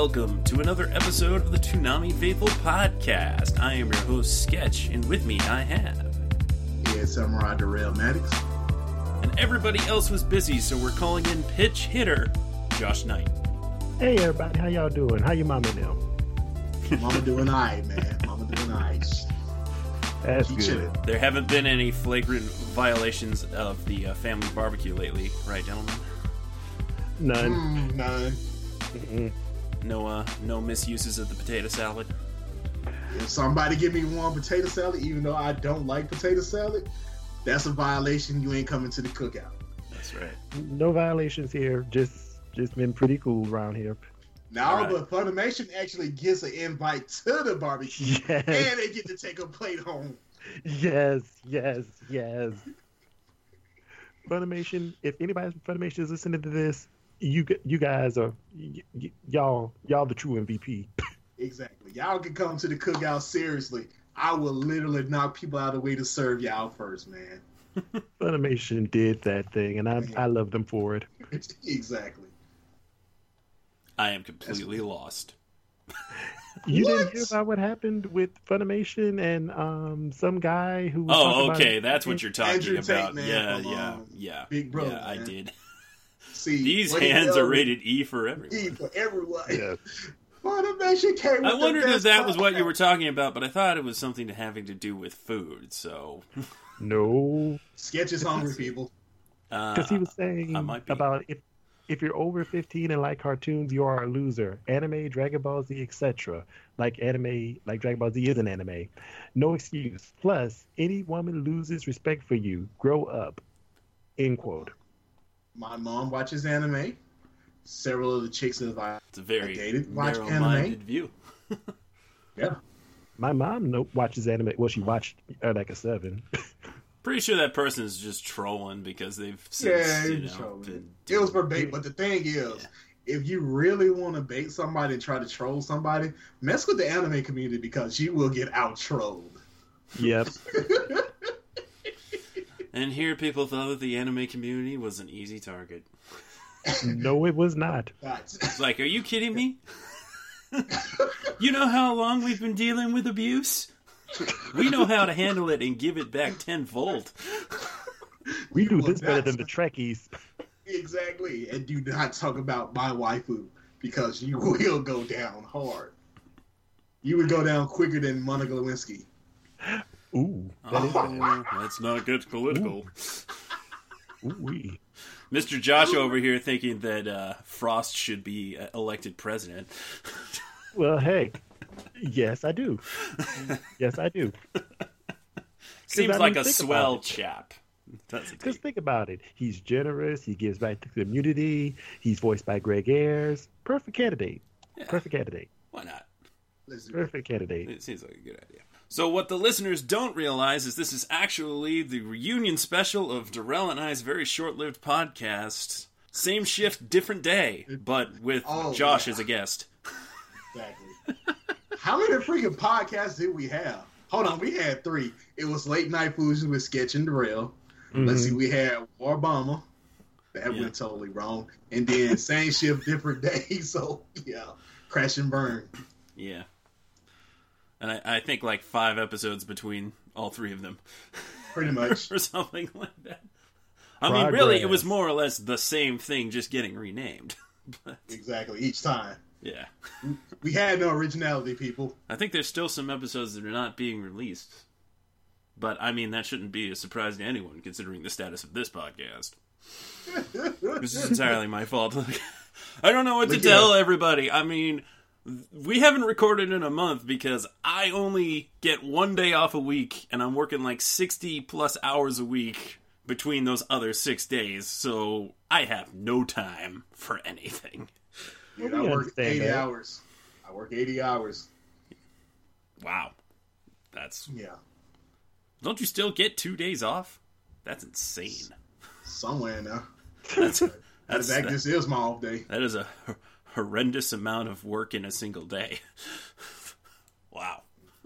Welcome to another episode of the Toonami Faithful Podcast. I am your host, Sketch, and with me I have. Yeah, Samurai Darrell Maddox. And everybody else was busy, so we're calling in pitch hitter, Josh Knight. Hey everybody, how y'all doing? How your mama now? Mama doing alright, man. Mama doing alright. That's She good. chilling. There haven't been any flagrant violations of the uh, family barbecue lately, right, gentlemen? None. Mm, none. Mm-mm. No, uh, no misuses of the potato salad. If somebody give me one potato salad, even though I don't like potato salad, that's a violation. You ain't coming to the cookout. That's right. No violations here. Just just been pretty cool around here. Now, Alright. but Funimation actually gets an invite to the barbecue, Yes, and they get to take a plate home. yes, yes, yes. Funimation. If anybody from Funimation is listening to this, you g- you guys are y- y- y'all y'all the true MVP. Exactly. Y'all can come to the cookout seriously. I will literally knock people out of the way to serve y'all first, man. Funimation did that thing, and I I love them for it. exactly. I am completely lost. You didn't hear about what happened with Funimation and um some guy who. Was Oh, talking about- okay, that's what you're talking Andrew Tate, about. man, yeah, yeah, yeah. Big Brother, Yeah, I did. See, These what hands are rated E for everyone. E for everyone. Yes. Funimation came. I with the wondered if best that was what you were talking about, but I thought it was something to having to do with food. So, No, Sketches hungry people. uh, because he was saying might be. about if if you're over 15 and like cartoons, you are a loser. Anime, Dragon Ball Z, etc. Like anime, like Dragon Ball Z is an anime. No excuse. Plus, any woman loses respect for you. Grow up. End quote. My mom watches anime. Several of the chicks that I it's a very I dated, watch narrow-minded view. yeah. My mom no, watches anime. Well, she watched uh, like a seven. Pretty sure that person is just trolling because they've Yeah, you know, was been- It was for bait, but the thing is, Yeah. if you really want to bait somebody and try to troll somebody, mess with the anime community because you will get out trolled. yep. And here, people thought that the anime community was an easy target. No, it was not. It's like, are you kidding me? you know how long we've been dealing with abuse? We know how to handle it and give it back tenfold. We do this better than the Trekkies. Exactly. And do not talk about my waifu because you will go down hard. You would go down quicker than Monica Lewinsky. Ooh, that is Oh, let's not get political. ooh wee. Mr. Josh over here thinking that uh, Frost should be uh, elected president. Well, hey, yes, I do. Yes, I do. Seems I like a swell chap. Doesn't Because think about it. He's generous. He gives back to the community. He's voiced by Greg Ayres. Perfect candidate. Yeah. Perfect candidate. Why not? Perfect candidate. It seems like a good idea. So, what the listeners don't realize is this is actually the reunion special of Darrell and I's very short lived podcast. Same shift, different day, but with Oh, Josh yeah. as a guest. Exactly. How many freaking podcasts did we have? Hold on, we had three. It was Late Night Fusion with Sketch and Darrell. Let's see, mm-hmm. we had War Bomber. That Yeah. went totally wrong. And then same shift, different day. So, yeah, crash and burn. Yeah. And I, I think like five episodes between all three of them. Pretty much. or something like that. I mean, really, it was more or less the same thing, just getting renamed. but exactly. Each time. yeah, We had no originality, people. I think there's still some episodes that are not being released. But I mean, that shouldn't be a surprise to anyone, considering the status of this podcast. This is entirely my fault. I don't know what to Look, tell everybody. I mean, we haven't recorded in a month because I only get one day off a week, and I'm working like 60 plus hours a week between those other six days, so I have no time for anything. Dude, I work 80 that. hours. I work 80 hours. Wow. That's. Yeah. Don't you still get two days off? That's insane. Somewhere in there. That's. That's, of that, this is my off day. that is a hor- horrendous amount of work in a single day. wow.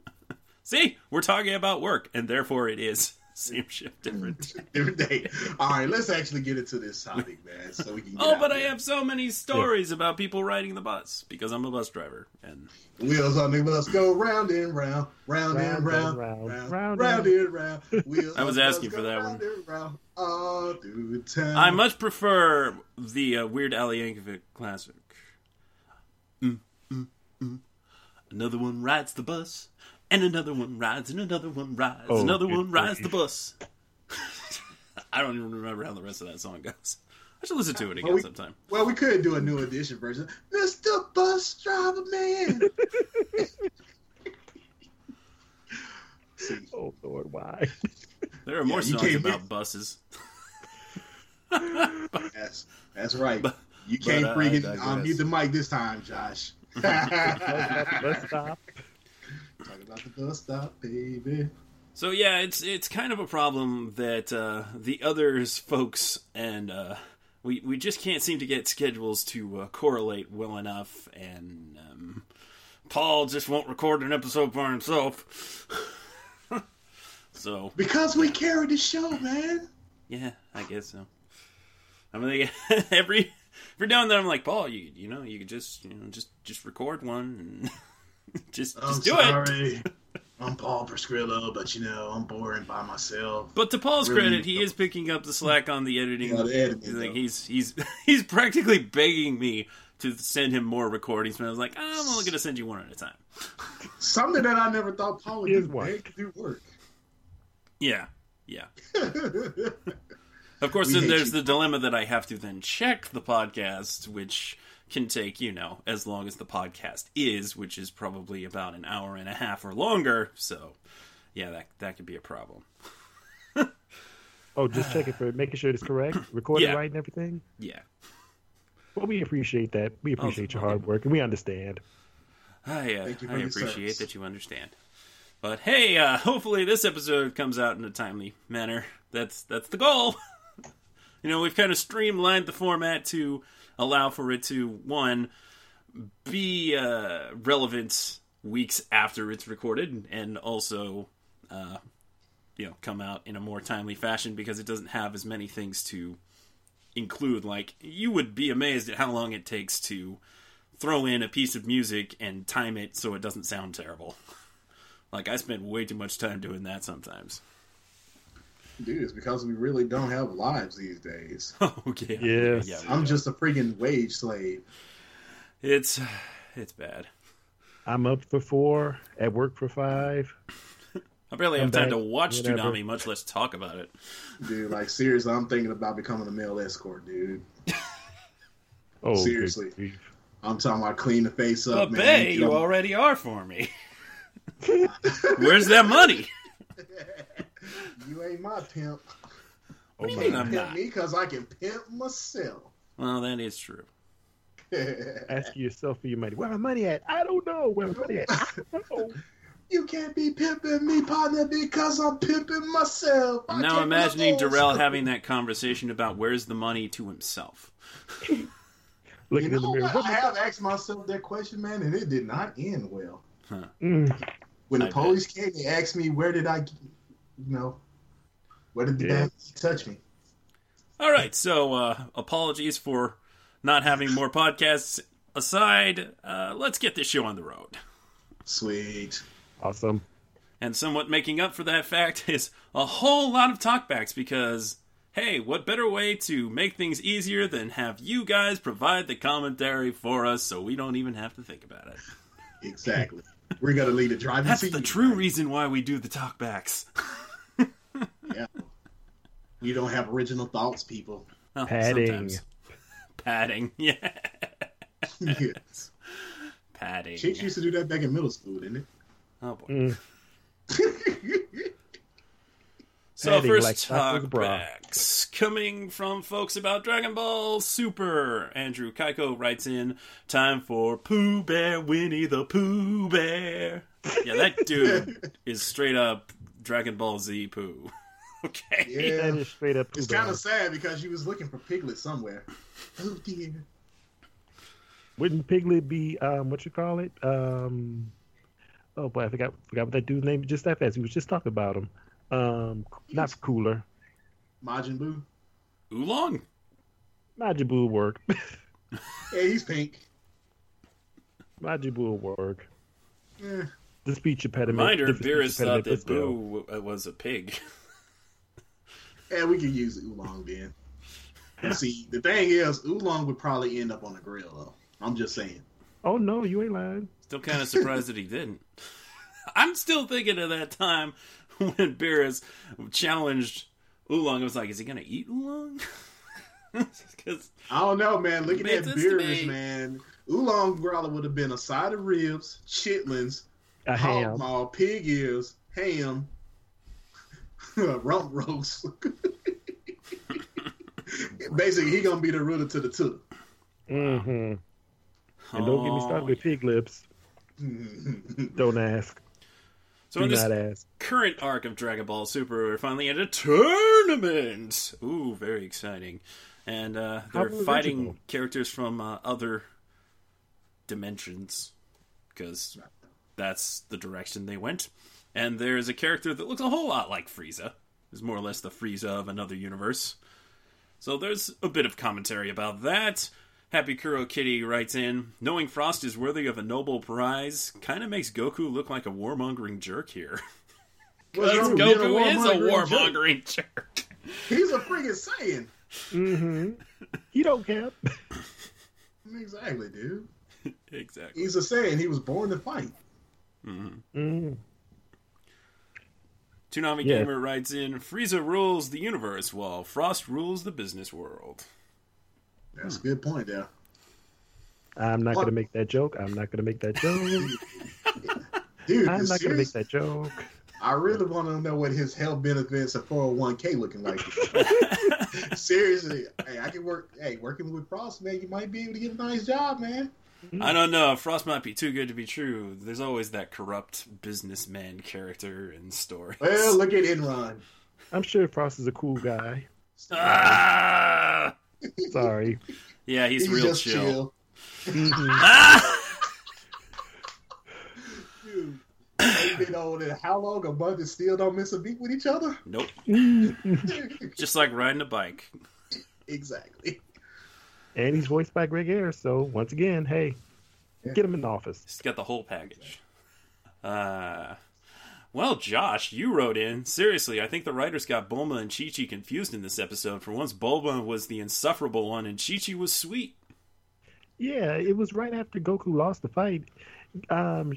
See, we're talking about work, and therefore it is same shift, different. Different day. All right, let's actually get into this topic, man, so we can. Oh, out but I have so many stories about people riding the bus because I'm a bus driver, and Wheels on the bus go round and round, round, and round, Round and round, round, round round, and- and round. Wheels I was asking for that one. and round, all through town. I much prefer the uh, Weird Al Yankovic classic. Mm, mm, mm. Another one rides the bus, and another one rides, and another one rides, Oh, another one rides the bus. I don't even remember how the rest of that song goes. I should listen to it Well, again we- sometime. Well, we could do a new edition version. Mr. Bus Driver Man. See, Oh Lord, why? There are more you songs about mix- buses. that's that's right. But- you can't uh, bring I it. Um, mute the mic this time, Josh. Bus stop, bus stop. Talk about the bus stop, baby. So yeah, it's it's kind of a problem that uh, the others folks and uh, we we just can't seem to get schedules to uh, correlate well enough, and um, Paul just won't record an episode for himself. so Because we carry the show, man. yeah, I guess so. I mean, every every now and then I'm like Paul, you you know you could just you know just just record one and just I'm just do it. sorry. I'm Paul Prescrillo, but you know I'm boring by myself. But to Paul's Really? credit, he is picking up the slack on the editing. Yeah, the editing, like he's he's he's practically begging me to send him more recordings. But I was like, I'm only going to send you one at a time. Something that I never thought Paul would do. one. could do work. Yeah, yeah. Of course, We then there's you. the dilemma that I have to then check the podcast, which can take you know as long as the podcast is, which is probably about an hour and a half or longer. So, yeah, that that could be a problem. Oh, just checking for making sure it's correct, recorded Yeah. right and everything. Yeah. Well, we appreciate that. We appreciate your hard work, and we understand. I, uh, Thank you for I appreciate service. that you understand. But hey, uh, hopefully this episode comes out in a timely manner. That's that's the goal. you know, we've kind of streamlined the format to allow for it to one be uh, relevant weeks after it's recorded, and also uh, you know come out in a more timely fashion because it doesn't have as many things to include. Like you would be amazed at how long it takes to throw in a piece of music and time it so it doesn't sound terrible. Like I spend way too much time doing that sometimes. Dude, it's because we really don't have lives these days. Oh, okay. Yes. Yeah, I'm do. just a freaking wage slave. It's it's bad. I'm up for four, at work for five. I barely have time to watch Whatever. Toonami, much less talk about it. Dude, like seriously, I'm thinking about becoming a male escort, dude. Oh, Seriously. I'm talking about clean the face up, But man. Bay, Get you already are for me. Where's that money? You ain't my pimp. What do you Oh, mean my. I'm Pimp not? me because I can pimp myself. Well, that is true. Ask yourself for your money. Where my money at? I don't know. Where my money at? I don't know. you can't be pimping me, partner, because I'm pimping myself. I now imagining be Darrell having that conversation about where's the money to himself. Looking You in the mirror. what? What I have asked myself that question, man, and it did not end well. Mm, When the I bet. police came, they asked me, "Where did I, you know, where did the Yeah. bag touch me?" All right, so uh, apologies for not having more podcasts aside. Uh, let's get this show on the road. Sweet. awesome. And somewhat making up for that fact is a whole lot of talkbacks because, hey, what better way to make things easier than have you guys provide the commentary for us so we don't even have to think about it? Exactly. We're gonna lead the driving That's seat. the true reason why we do the talkbacks. Yeah. We don't have original thoughts, people. Well, Padding. sometimes. Padding, yeah. Yes. Padding. Chicks used to do that back in middle school, didn't it? Oh boy. Mm. So Adding first like Sokka's talkbacks coming from folks about Dragon Ball Super. Andrew Kaiko writes in, "Time for Pooh Bear, Winnie the Pooh Bear." Yeah, that dude is straight up Dragon Ball Z Pooh. Okay. Yeah. That is straight up. It's kind of sad because she was looking for Piglet somewhere. Oh dear. Wouldn't Piglet be um what you call it? Um oh boy, I forgot forgot what that dude's name just that fast. We was just talking about him. Um not cooler. Majin Buu. Oolong. Majin Buu work. Yeah, he's pink. Majin Buu work. Yeah. The speech impediment. Reminder: different Beerus speech thought impediment, that but still. Boo was a pig. Yeah, we could use Oolong then. See, the thing is, Oolong would probably end up on the grill, though. I'm just saying. Oh no, you ain't lying. Still kind of surprised that he didn't. I'm still thinking of that time when Beerus challenged Oolong. I was like, is he going to eat Oolong? Because I don't know, man. Looking at sense to Beerus, man, Oolong probably would have been a side of ribs, chitlins, A hog ham. maw, pig ears, ham, rump roast. Basically, he gonna be the ruler to the two. Mm-hmm. And don't get me started with pig lips. Don't ask. So Do in this not ask. current arc of Dragon Ball Super, we're finally at a tournament. Ooh, very exciting. And uh, they're How fighting original. characters from uh, other dimensions because that's the direction they went. And there's a character that looks a whole lot like Frieza. Is more or less the Frieza of another universe. So there's a bit of commentary about that. Happy Kuro Kitty writes in, knowing Frost is worthy of a Nobel Prize kind of makes Goku look like a warmongering jerk here. What's Because wrong with being Goku is a warmongering jerk? jerk. He's a freaking Saiyan. Mm-hmm. He don't care. Exactly, dude. exactly. He's a Saiyan. He was born to fight. Mm. Toonami Yeah. Gamer writes in, Frieza rules the universe while Frost rules the business world. That's a good point, there. I'm not gonna make that joke. I'm not gonna make that joke. Dude, I'm not gonna make that joke. I really want to know what his health benefits and 401k looking like. Seriously, hey, I can work. Hey, working with Frost, man, you might be able to get a nice job, man. I don't know. Frost might be too good to be true. There's always that corrupt businessman character in stories. Well, look at Enron. I'm sure Frost is a cool guy. Ah! Sorry. Yeah, he's, He's real just chill. chill. Ah! Dude, they've been on it how long? A month and still don't miss a beat with each other? Nope. Just like riding a bike. exactly. And he's voiced by Greg Ayres. So once again, hey, get him in the office. He's got the whole package. Uh, well, Josh, you wrote in. Seriously, I think the writers got Bulma and Chi Chi confused in this episode. For once, Bulma was the insufferable one, and Chi Chi was sweet. Yeah, it was right after Goku lost the fight. Um,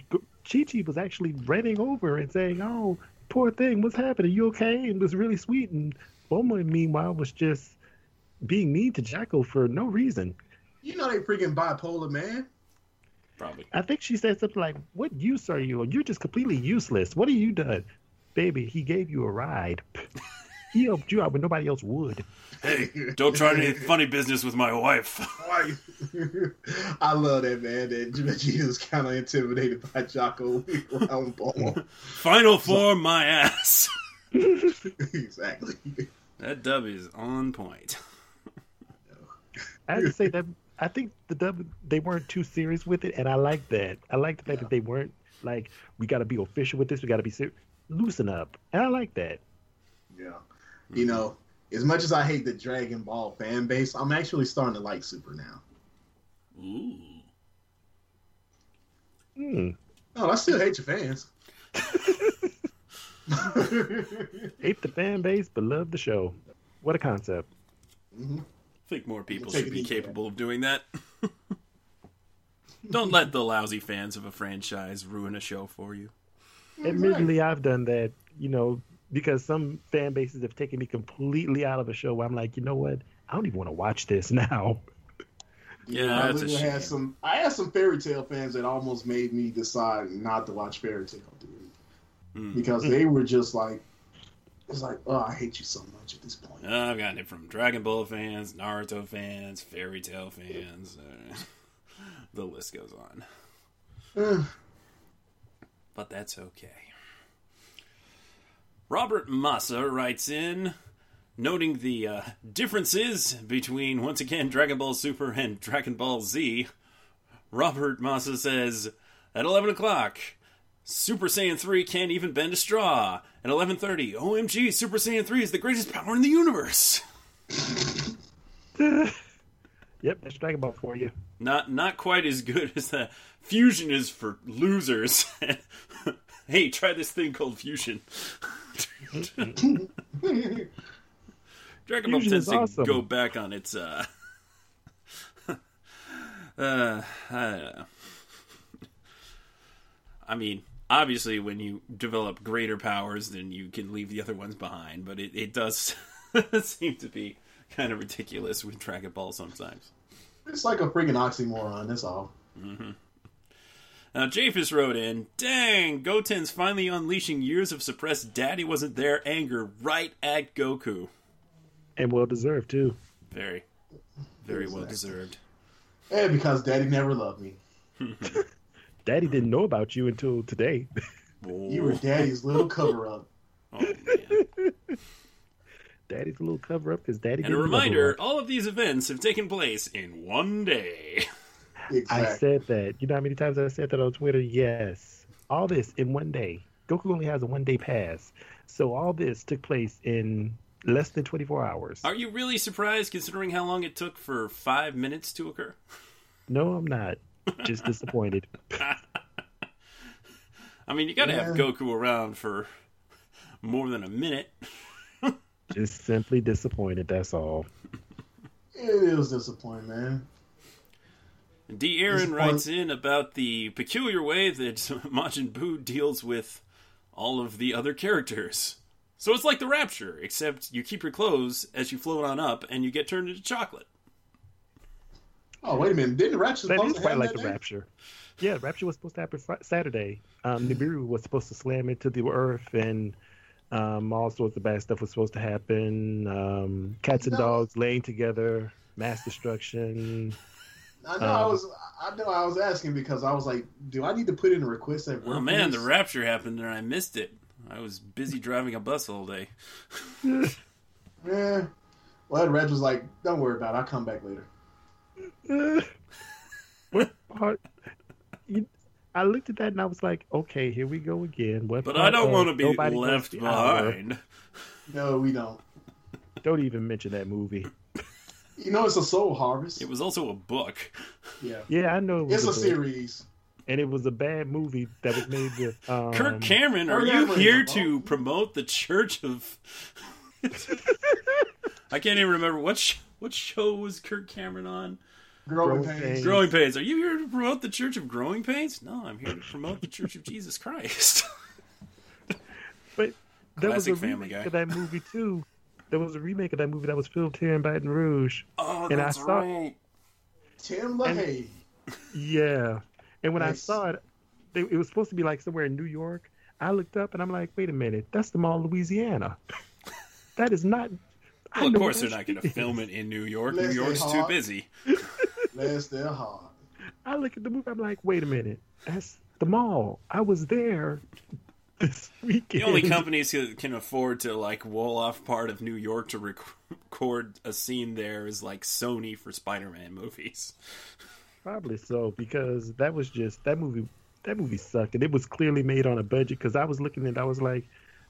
Chi Chi was actually running over and saying, "Oh, poor thing, what's happening? Are you okay?" And was really sweet. And Bulma, meanwhile, was just being mean to Jaco for no reason. You know they freaking bipolar, man. Probably. I think she said something like, "What use are you? You're just completely useless. What have you done, baby? He gave you a ride. he helped you out when nobody else would." Hey, don't try any funny business with my wife. Why? I love that man. That Vegeta was kind of intimidated by Jaco around ball. Final form, my ass. exactly. That dub is on point. I have to say that I think the dub they weren't too serious with it, and I like that. I like the fact that they weren't like, "We got to be official with this. We got to be ser- loosen up," and I like that. Yeah. You know, as much as I hate the Dragon Ball fan base, I'm actually starting to like Super now. Ooh. Hmm. No, I still hate your fans. Hate the fan base, but love the show. What a concept! Mhm. I think more people should be easy, capable of doing that. Don't let the lousy fans of a franchise ruin a show for you. Admittedly, I've done that. You know, because some fan bases have taken me completely out of a show. Where I'm like, you know what? I don't even want to watch this now. Yeah, I that's a literally had some. I had some Fairy Tail fans that almost made me decide not to watch Fairy Tail, dude, Mm. because they were just like, It's like, oh, I hate you so much at this point. Uh, I've gotten it from Dragon Ball fans, Naruto fans, Fairy Tail fans. Uh, the list goes on. But that's okay. Robert Massa writes in, noting the uh, differences between, once again, Dragon Ball Super and Dragon Ball Z. Robert Massa says, at 11 o'clock, Super Saiyan 3 can't even bend a straw. At 11.30, OMG, Super Saiyan 3 is the greatest power in the universe. Yep, that's Dragon Ball for you. Not not quite as good as the fusion is for losers. hey, try this thing called fusion. Dragon Ball Fusion tends is to awesome. go back on its uh uh I don't know. I mean, obviously when you develop greater powers then you can leave the other ones behind, but it, it does seem to be kind of ridiculous with Dragon Ball sometimes. it's like a freaking oxymoron. That's all. Mm-hmm. Now, Japhus wrote in, Dang, Goten's finally unleashing years of suppressed daddy wasn't there anger right at Goku. And well deserved too. Very, very well deserved. And because Daddy never loved me. Daddy didn't know about you until today. You were Daddy's little cover up. Oh, man. Daddy's a little cover up because Daddy. And a didn't love reminder her. all of these events have taken place in one day. Exactly. I said that. You know how many times I said that on Twitter? Yes. All this in one day. Goku only has a one day pass. So all this took place in less than 24 hours. Are you really surprised considering how long it took for five minutes to occur? No, I'm not. Just disappointed. I mean, you gotta have Goku around for more than a minute. Just simply disappointed. That's all. It was disappointing, man. D. Aaron writes in about the peculiar way that Majin Buu deals with all of the other characters. So it's like the Rapture, except you keep your clothes as you float on up, and you get turned into chocolate. Oh, wait a minute. Didn't the Ratchet That supposed is to quite like that the day? Rapture. Yeah, Rapture was supposed to happen Fri- Saturday. Um, Nibiru was supposed to slam into the earth, and um, all sorts of bad stuff was supposed to happen. Um, cats and No. dogs laying together, mass destruction. I know I Um, was I know I was asking because I was like, do I need to put in a request at work? Oh man, for the? Rapture happened, and I missed it. I was busy driving a bus all day. Yeah. Well, Red was like, don't worry about it. I'll come back later. what part? You, I looked at that and I was like, okay, here we go again. What But I don't want to be Nobody Knows left the Hour? behind. No, we don't. Don't even mention that movie. You know, it's a soul harvest. It was also a book. yeah. Yeah, I know. It was It's a book, series. and it was a bad movie that was made with um, Kirk Cameron, are you here to involved. promote the Church of? I can't even remember what sh- what show was Kirk Cameron on. Growing Growing pains. Pains. Growing Pains. Are you here to promote the Church of Growing Pains? No, I'm here to promote the Church of Jesus Christ. But there was a Family remake Guy. of that movie too. There was a remake of that movie that was filmed here in Baton Rouge. Oh, And I that's saw- right. Tim LaHaye. Yeah, and when Nice. I saw it, they, it was supposed to be like somewhere in New York. I looked up and I'm like, wait a minute, that's the Mall, Louisiana. That is not. Well, of course they're not going to film it in New York. New Bless their York's too busy. Bless their heart. I look at the movie. I'm like, wait a minute, that's the mall. I was there this weekend. The only companies who can afford to like wall off part of New York to rec- record a scene there is like Sony for Spider-Man movies. Probably so because that was just that movie. That movie sucked, and it was clearly made on a budget. Because I was looking at, it, I was like,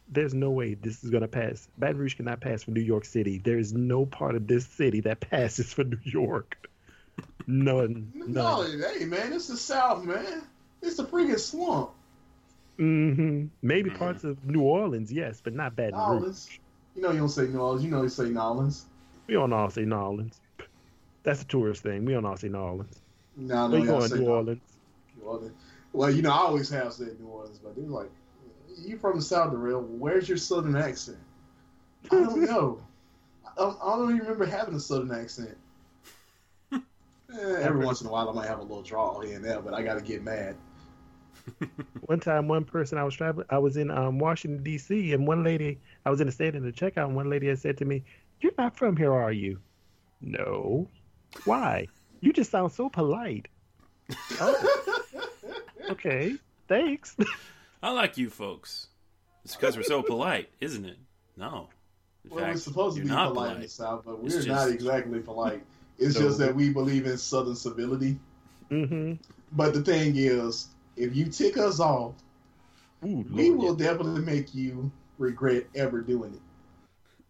"There's no way this is gonna pass. Baton Rouge cannot pass for New York City. There is no part of this city that passes for New York. None. No, hey man, it's the South, man. It's the freaking swamp. Mm-hmm. Maybe parts of New Orleans, yes, but not Baton Rouge. Orleans. You know you don't say New Orleans. You know you say New Orleans. We don't all say New Orleans. That's a tourist thing. We don't all say New Orleans. No, no, you y'all going, say New Orleans? New Orleans. Well, you know, I always have said New Orleans, but they're like, you from the South, Darrell. Where's your Southern accent? I don't know. I I don't even remember having a Southern accent. Eh, every once in a while, I might have a little draw here and there, but I got to get mad. one time, one person I was traveling, I was in um, Washington D.C. and one lady, I was in the state in the checkout, and one lady had said to me, "You're not from here, are you?" No. Why? You just sound so polite. oh. Okay. Thanks. I like you folks. It's because we're so polite, isn't it? No. In well, fact, we're supposed to be not polite, in the South, but we're It's not exactly polite. It's No. just that we believe in Southern civility. mm-hmm. But the thing is, if you tick us off, Ooh, we Lord, will definitely make you regret ever doing it.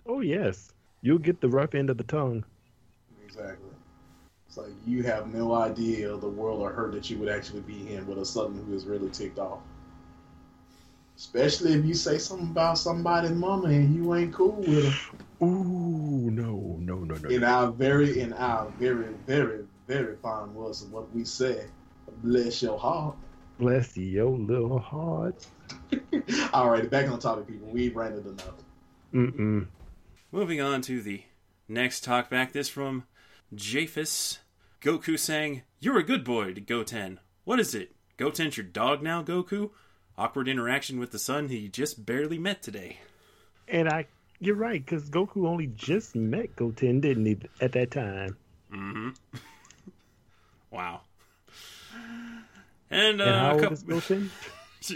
Oh yes, you'll get the rough end of the tongue. Exactly. It's like you have no idea of the world or hurt that you would actually be in with a Southern who is really ticked off. Especially if you say something about somebody's mama and you ain't cool with her. Ooh, no, no, no, no. In our very, in our very, very, very fine words of what we say, bless your heart. Bless your little heart. All right, back on topic, people. We've ranted enough. Mm-mm. Moving on to the next talkback. This from Japhus. Goku saying, You're a good boy to Goten. What is it? Goten's your dog now, Goku? Awkward interaction with the son he just barely met today. And I, you're right, because Goku only just met Goten, didn't he, at that time? Mm-hmm. wow. And, uh, and how a old cou- is Goten?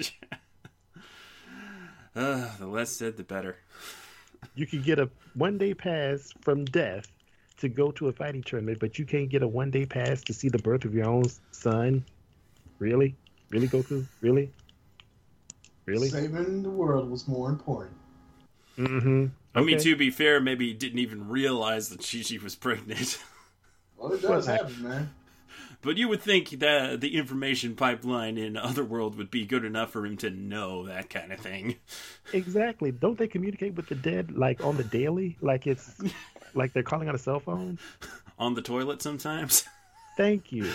uh, the less said, the better. You can get a one-day pass from death to go to a fighting tournament, but you can't get a one-day pass to see the birth of your own son. Really, really, Goku? Really, really? Saving the world was more important. Mm-hmm. I mean, to be fair, maybe he didn't even realize that Chi Chi was pregnant. Well, it does happen, man. But you would think that the information pipeline in Otherworld would be good enough for him to know that kind of thing. Exactly. Don't they communicate with the dead like on the daily? Like it's like they're calling on a cell phone? On the toilet sometimes. Thank you.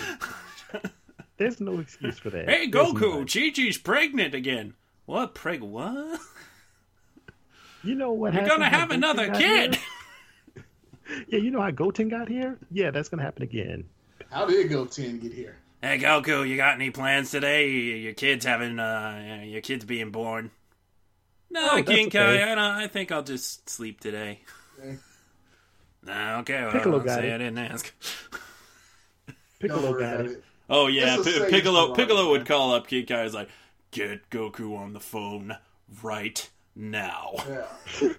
There's no excuse for that. hey, Goku. Chi Chi's pregnant again. What? Preg what? You know what You're gonna have Goten another kid. Yeah, you know how Goten got here? Yeah, that's gonna happen again. How did Goten get here? Hey, Goku, you got any plans today? Your kid's having, uh, your kid's being born. No, Oh, that's King Kai, okay. I, don't, I think I'll just sleep today. Okay. Nah, okay, well, Piccolo I'll got say it. I didn't ask. Piccolo Don't got it. it. Oh yeah, It's a Pi- safe Piccolo. Piccolo would call up King Kai. Is like, get Goku on the phone right now. Yeah.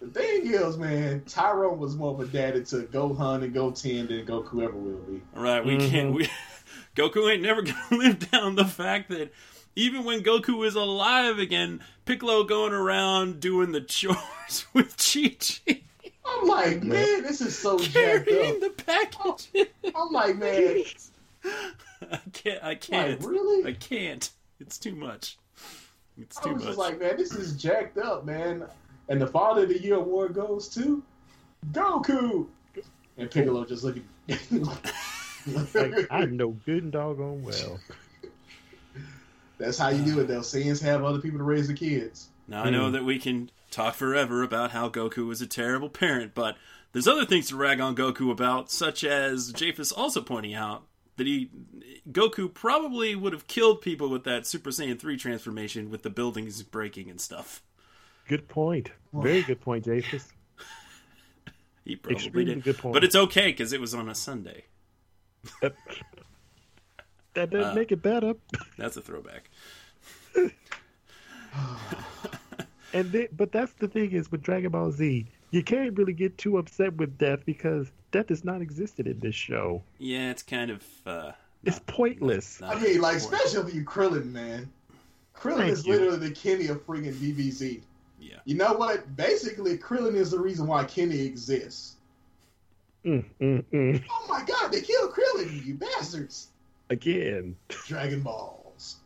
the thing is, man, Tyrone was more of a daddy to Gohan and Goten than Goku ever will be. Right? We Mhm. can't. We Goku ain't never gonna live down the fact that even when Goku is alive again, Piccolo going around doing the chores with Chi Chi, I'm like, man, this is so carrying up. the package. I'm like, man, I can't. I can't. really? I can't. It's too much. It's I was much. just like, man, this is jacked up, man. And the Father of the Year award goes to Goku. And Piccolo just looking. Like I know good and doggone well. That's how you do it, though. Saiyans have other people to raise the kids. Now I know Hmm. that we can talk forever about how Goku was a terrible parent, but there's other things to rag on Goku about, such as Japhus also pointing out that he Goku probably would have killed people with that Super Saiyan 3 transformation with the buildings breaking and stuff. Good point. Very good point, Japhus. He probably Extremely did. good point. But it's okay because it was on a Sunday. That, that doesn't Uh, make it better. That's a throwback. And they, but that's the thing is with Dragon Ball Z, you can't really get too upset with death because death has not existed in this show. Yeah, it's kind of uh It's pointless. not I mean, like, important. especially for you, Krillin, man. Krillin Thank is you. literally the Kenny of freaking DBZ. Yeah. You know what? Basically, Krillin is the reason why Kenny exists. Mm, mm, mm. Oh my god, they killed Krillin, you bastards! Again, Dragon Balls.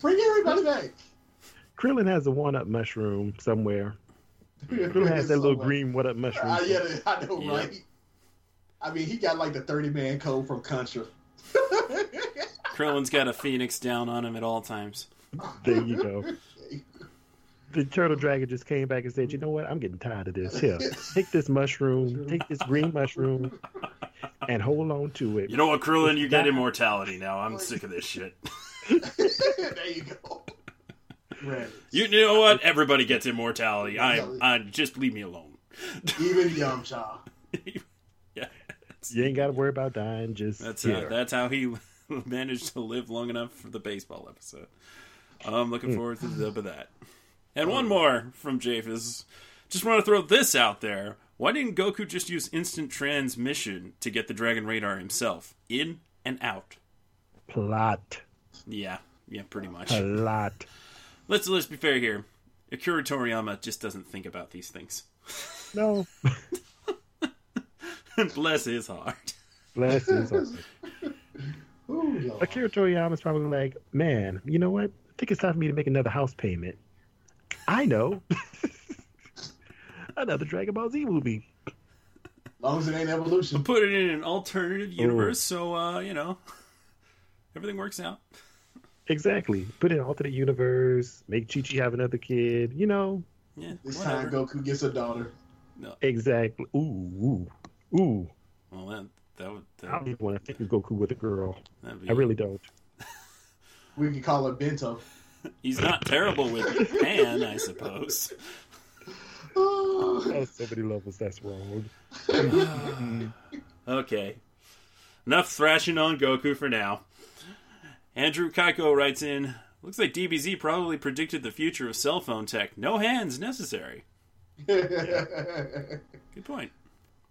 Bring everybody back. Krillin has a one-up mushroom somewhere. Krillin has that little green one-up mushroom. Uh, yeah, I know, Yeah. right? I mean, he got like the 30 man code from Contra. Krillin's got a phoenix down on him at all times. There you go. The turtle dragon just came back and said, "You know what? I'm getting tired of this. Here, take this mushroom, take this green mushroom, and hold on to it." You know what, Krillin? You get immortality now. I'm sick of this shit. there you go. Right. You know what? Everybody gets immortality. I, I just leave me alone. Even Yamcha. You ain't got to worry about dying. Just that's how, that's how he managed to live long enough for the baseball episode. I'm looking hmm. forward to the of that. And one oh. more from Japhus. Just want to throw this out there. Why didn't Goku just use instant transmission to get the Dragon Radar himself? In and out. plot. Yeah, yeah, pretty much. Plot. Let's let's be fair here. Akira Toriyama just doesn't think about these things. No, Bless his heart. bless his heart. Ooh, Lord. Akira Toriyama's probably like, man, you know what? I think it's time for me to make another house payment. I know. another Dragon Ball Z movie. long as it ain't evolution. Put it in an alternative universe, so uh, you know everything works out. Exactly. Put in an alternate universe. Make Chi Chi have another kid. You know, Yeah, This whatever. time Goku gets a daughter. No. Exactly. Ooh, ooh, ooh. Well, that that would I that, don't even want to think of Goku with a girl. be. I really don't. We could call it Bento. He's not terrible with Pan, I suppose. Oh, Oh, so many levels. That's wrong. Okay, enough thrashing on Goku for now. Andrew Kaiko writes in. Looks like DBZ probably predicted the future of cell phone tech. No hands necessary. Good point.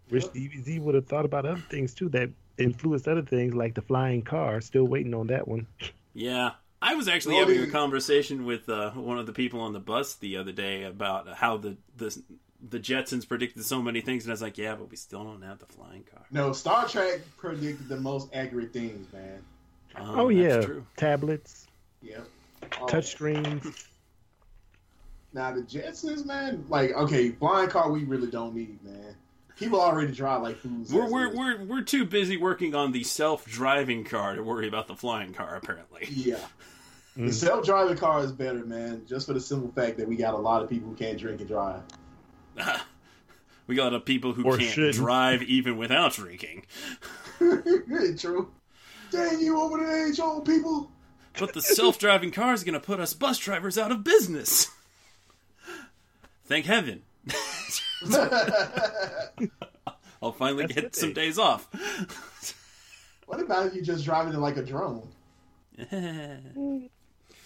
Wish DBZ would have thought about other things too that influenced other things like the flying car. Still waiting on that one. Yeah. I was actually Well, having a conversation with uh, one of the people on the bus the other day about how the, the the Jetsons predicted so many things, and I was like, "Yeah, but we still don't have the flying car." no, Star Trek predicted the most accurate things, man. Um, oh yeah, true. tablets, Yep. Oh, touch screens. Now the Jetsons, man, like okay, flying car we really don't need, man. People already drive like fools. We're we're, we're we're too busy working on the self-driving car to worry about the flying car. Apparently, Yeah. Mm. The self-driving car is better, man. Just for the simple fact that we got a lot of people who can't drink and drive. we got a lot of people who Or can't shouldn't. drive even without drinking. True. Dang you over the age old people. But the self-driving car is going to put us bus drivers out of business. Thank heaven. I'll finally That's get some days off. what about if you just driving it like a drone?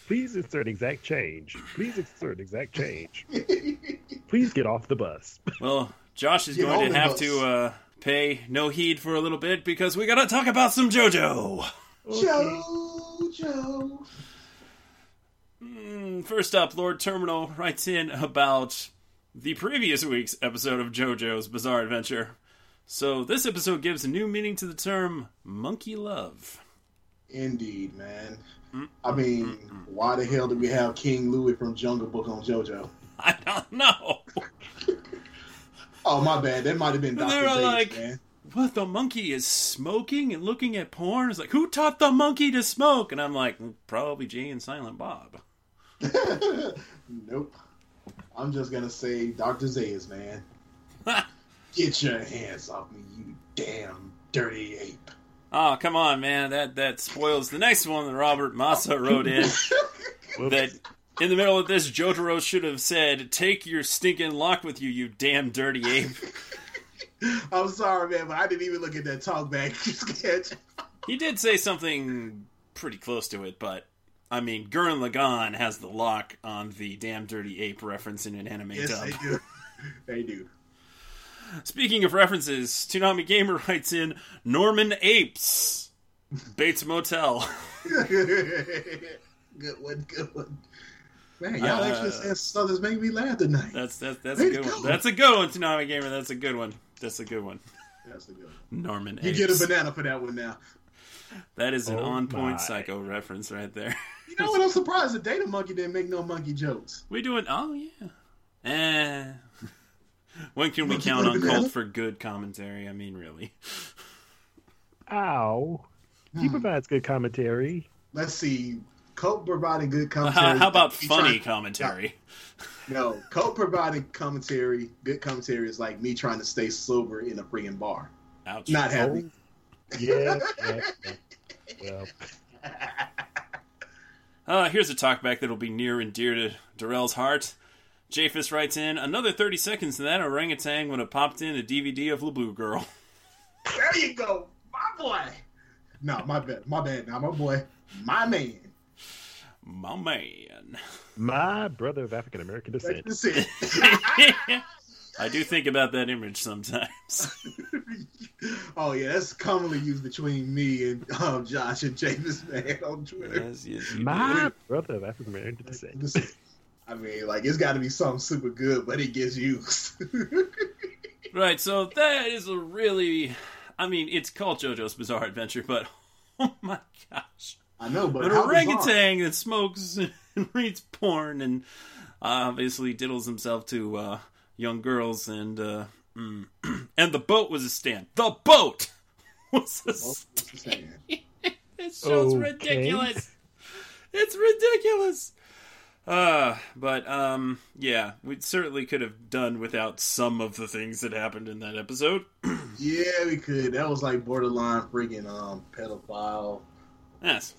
Please insert exact change. Please insert exact change. Please get off the bus. well, Josh is Get going to have bus. to uh, pay no heed for a little bit because we got to talk about some JoJo. Joe, Joe. Mm, First up, Lord Terminal writes in about the previous week's episode of JoJo's Bizarre Adventure. So, this episode gives a new meaning to the term monkey love. Indeed, man. Mm, I mean, why the hell did we have King Louis from Jungle Book on JoJo? I don't know. Oh, my bad. That might have been were Zaius, like- man. What, the monkey is smoking and looking at porn? It's like, who taught the monkey to smoke? And I'm like, "Mm, probably Jay and Silent Bob. nope. I'm just gonna say Dr. Zaius, man. Get your hands off me, you damn dirty ape. Oh, come on, man. That that spoils the next one that Robert Massa wrote in. that in the middle of this, Jotaro should have said, Take your stinking lock with you, you damn dirty ape. I'm sorry, man, but I didn't even look at that talkback sketch. He did say something pretty close to it, but I mean, Gurren Lagann has the lock on the damn dirty ape reference in an anime Yes, dub. they do. They do. Speaking of references, Toonami Gamer writes in Norman Apes, Bates Motel. good one, good one. Man, y'all Uh, actually said stuff that's making me laugh tonight. That's that's that's a Way to good one. That's a good one, Toonami Gamer. That's a good one. That's a good one. That's a good one. Norman You Apes. get a banana for that one now. That is an Oh on-point psycho reference right there. You know what? I'm surprised the Data Monkey didn't make no monkey jokes. We doing? Oh yeah. Eh. When can we Monkey count on with? Colt for good commentary? I mean, really. Ow. He Hmm. provides good commentary. Let's see. Cope providing good How, commentary. how about He funny trying- commentary? No, Cope providing commentary, good commentary is like me trying to stay sober in a freaking bar. Ouch. Not happy. Oh, yeah, yeah, yeah. Well, Uh, here's a talkback that'll be near and dear to Darrell's heart. Japhus writes in, another 30 seconds and that orangutan would have popped in a DVD of La Blue Girl. There you go, my boy. No, my bad, my bad. Now, my boy, my man. My man. My brother of African American descent. That's it. I do think about that image sometimes. oh yeah, that's commonly used between me and um, Josh and James man on Twitter. yes, yes, My do. brother of African American descent. This- I mean, like it's got to be something super good, but it gets used. Right, so that is a really. I mean, it's called JoJo's Bizarre Adventure, but oh my gosh. I know, but An how bizarre. orangutan that smokes and reads porn and obviously diddles himself to uh, young girls and uh, mm. and the boat was a stand. The boat was a stand. what's he saying? This show's Okay. ridiculous. It's ridiculous. Uh, but um, yeah, we certainly could have done without some of the things that happened in that episode. Yeah, we could. That was like borderline freaking um pedophile. yes.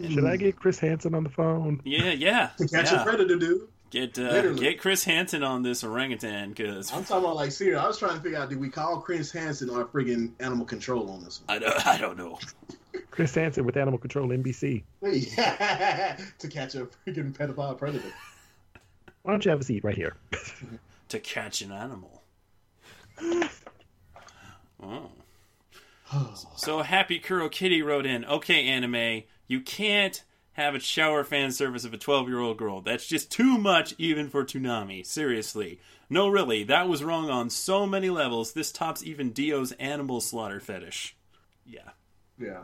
Should I get Chris Hansen on the phone? Yeah, yeah. To catch yeah. a predator, dude. Get uh, get Chris Hansen on this orangutan because I'm talking about like serious. I was trying to figure out did we call Chris Hansen or friggin' animal control on this one? I don't I don't know. Chris Hansen with Animal Control NBC. to catch a freaking pedophile predator. Why don't you have a seat right here? To catch an animal. Oh. So Happy Kuro Kitty wrote in, okay, anime, you can't have a shower fan service of a 12 year old girl. That's just too much even for Toonami. Seriously. No, really, that was wrong on so many levels. This tops even Dio's animal slaughter fetish. Yeah. yeah.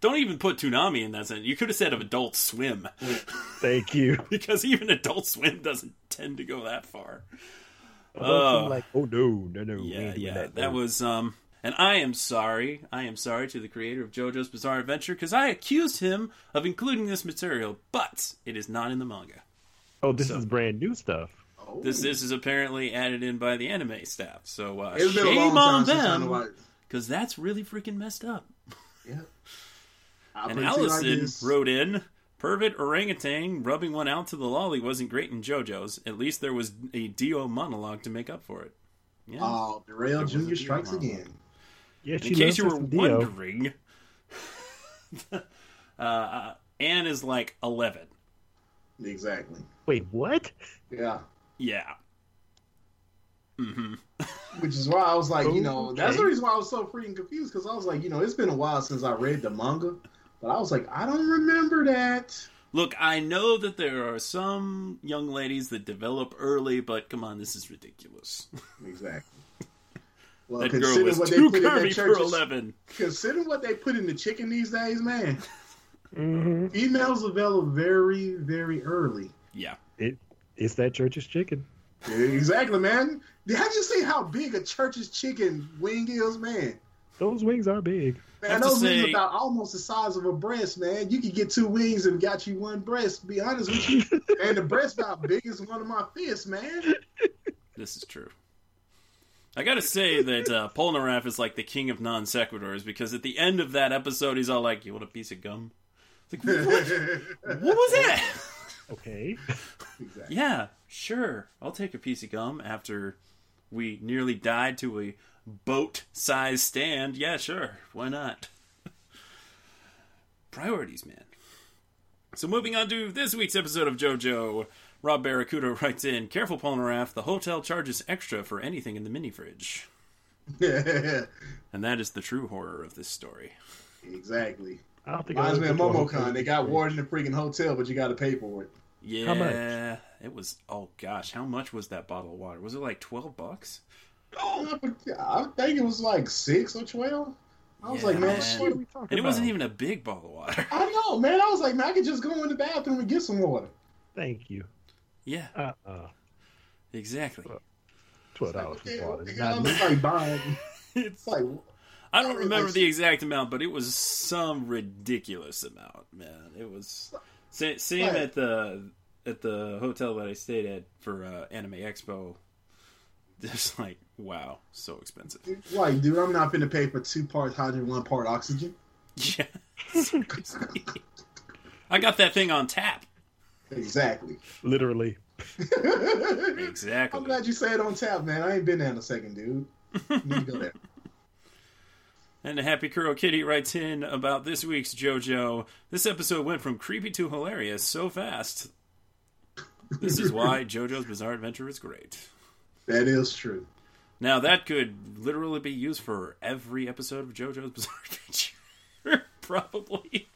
Don't even put Toonami in that sentence. You could have said of Adult Swim, Thank you. because even Adult Swim doesn't tend to go that far. Oh. Oh. like, oh no, no, no. Yeah, yeah, that, that was um. And I am sorry. I am sorry to the creator of JoJo's Bizarre Adventure because I accused him of including this material, but it is not in the manga. Oh, this so- is brand new stuff. Oh. This this is apparently added in by the anime staff. So uh, It's been a shame on time since I know them because that's really freaking messed up. Yeah. I And pretty sure I Allison just- wrote in, "Pervert orangutan rubbing one out to the lolly wasn't great in JoJo's. At least there was a Dio monologue to make up for it." Yeah. Oh, Darrell was Jr. strikes monologue. again. Yeah, she in case you were wondering, uh, Anne is like eleven. Exactly. Wait, what? Yeah. Yeah. hmm Which is why I was like, you know, that's the reason why I was so freaking confused because I was like, you know, it's been a while since I read the manga, but I was like, I don't remember that. Look, I know that there are some young ladies that develop early, but come on, this is ridiculous. Exactly. Well, that girl considering was what they too put in that curvy for eleven. considering what they put in the chicken these days, man, hmm females develop very, very early. Yeah. It's that church's chicken. Exactly, man. Have you seen how big a church's chicken wing is, man? Those wings are big. Man, have to those wings say- about almost the size of a breast, man. You could get two wings and got you one breast. To be honest with you, and the breast about big as one of my fists, man. This is true. I gotta say that uh, Polnareff is like the king of non sequiturs because at the end of that episode, he's all like, "You want a piece of gum?" It's like, what, what was that? Okay. exactly. yeah, sure, I'll take a piece of gum after we nearly died to a boat-sized stand. Yeah, sure, why not? Priorities, man. So moving on to this week's episode of JoJo. Rob Barracuda writes in, Careful, Polnareff, the hotel charges extra for anything in the mini fridge. And that is the true horror of this story. exactly. I don't think Reminds I've me of been to a MomoCon. They got before. water in the freaking hotel, but you got to pay for it. Yeah, How much? it was. Oh gosh, how much was that bottle of water? Was it like twelve bucks? Oh, I think it was like six or twelve. I was like, Yeah, man, man. What shit. are we And it wasn't even a big bottle of water. I know, man. I was like, man, I could just go in the bathroom and get some water. Thank you. Yeah, Uh uh exactly. Twelve dollars for water. what the is hell? Not I'm like buying. It's. It's like, I don't remember the exact amount, but it was some ridiculous amount, man. It was sa- same Right. at the at the hotel that I stayed at for uh, Anime Expo. Just like wow, so expensive. like, dude, I'm not gonna pay for two parts hydrogen, one part oxygen. Yeah. I got that thing on tap. Exactly. Literally. Exactly. I'm glad you said it on tap, man. I ain't been there in a second, dude. Need to go there. And the Happy Kuro Kitty writes in about this week's JoJo. This episode went from creepy to hilarious so fast. This is why JoJo's Bizarre Adventure is great. That is true. Now that could literally be used for every episode of JoJo's Bizarre Adventure, probably.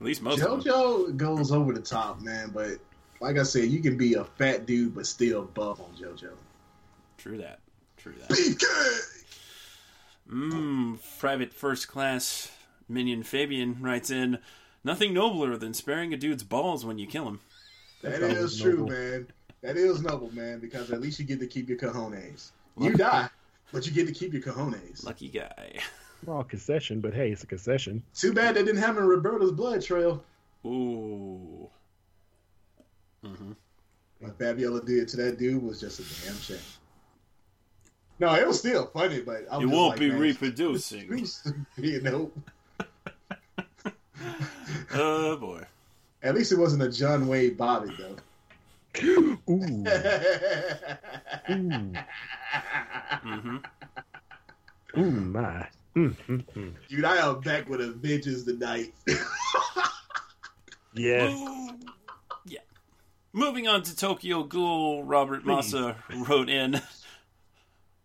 At least most of them. JoJo goes over the top, man. But like I said, you can be a fat dude but still buff on JoJo. True that. True that. BK. Mmm. Private First Class Minion Fabian writes in, "Nothing nobler than sparing a dude's balls when you kill him." That That is true, noble. man. That is noble, man. Because at least you get to keep your cojones. You die, but you get to keep your cojones. Lucky guy. Well, concession, but hey, it's a concession. Too bad they didn't have in Roberto's blood trail. Ooh. Mm-hmm. What Fabiola did to that dude was just a damn shame. No, it was still funny, but I was It just won't like, be man, reproducing. you know, oh boy. at least it wasn't a John Wayne Bobbitt though. Ooh. Ooh. Mm-hmm. Ooh, my. Dude, I am back with a vengeance tonight. Yes. Yeah. Moving on to Tokyo Ghoul, Robert Please. Massa wrote in.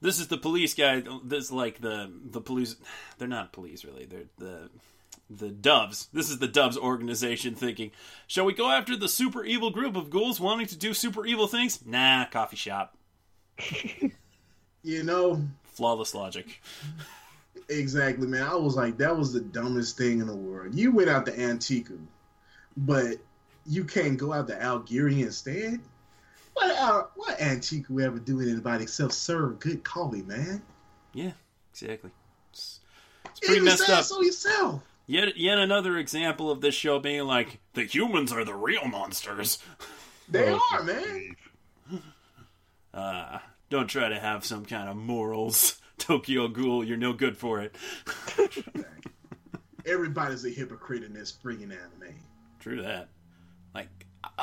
This is the police guy. This is like the the police. They're not police really. They're the the Doves. This is the Doves organization thinking. Shall we go after the super evil group of ghouls wanting to do super evil things? Nah, coffee shop. you know, Flawless logic. Exactly, man. I was like, that was the dumbest thing in the world. You went out to Anteiku, but you can't go out to Aogiri instead. What uh, what Anteiku ever do anybody except serve good coffee, man? Yeah, exactly. It's, it's pretty Even messed up. so yourself. Yet, yet another example of this show being like the humans are the real monsters. They Oh, are, man. Uh, don't try to have some kind of morals, Tokyo Ghoul. You're no good for it. Everybody's a hypocrite in this freaking anime. True that. Like,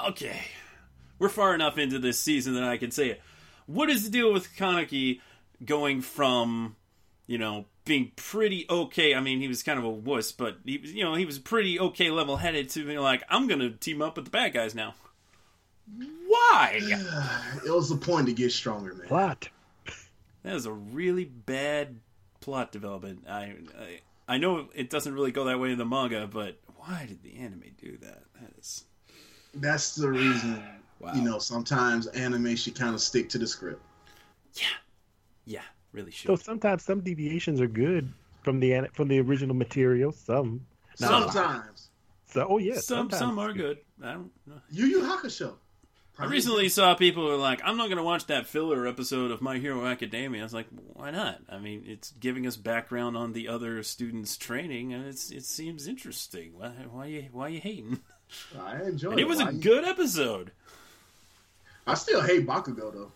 okay, we're far enough into this season that I can say it. What is the deal with Kaneki going from, you know, being pretty okay? I mean, he was kind of a wuss, but he, was- you know, he was pretty okay, level-headed to being like, I'm gonna team up with the bad guys now. Why? It was the point to get stronger, man. Plot. That is a really bad plot development. I, I I know it doesn't really go that way in the manga, but why did the anime do that? That is That's the reason. wow. You know, sometimes anime should kind of stick to the script. yeah, yeah, really should. So sometimes some deviations are good from the from the original material. Some. Not a lot. Sometimes. So, oh yes. some sometimes some are good. I don't know. Yu Yu Hakusho. I recently saw people who were like, "I'm not going to watch that filler episode of My Hero Academia." I was like, "Why not?" I mean, it's giving us background on the other students' training, and it's it seems interesting. Why, why you why you hating? I enjoyed And it was a Why- good episode. I still hate Bakugo though.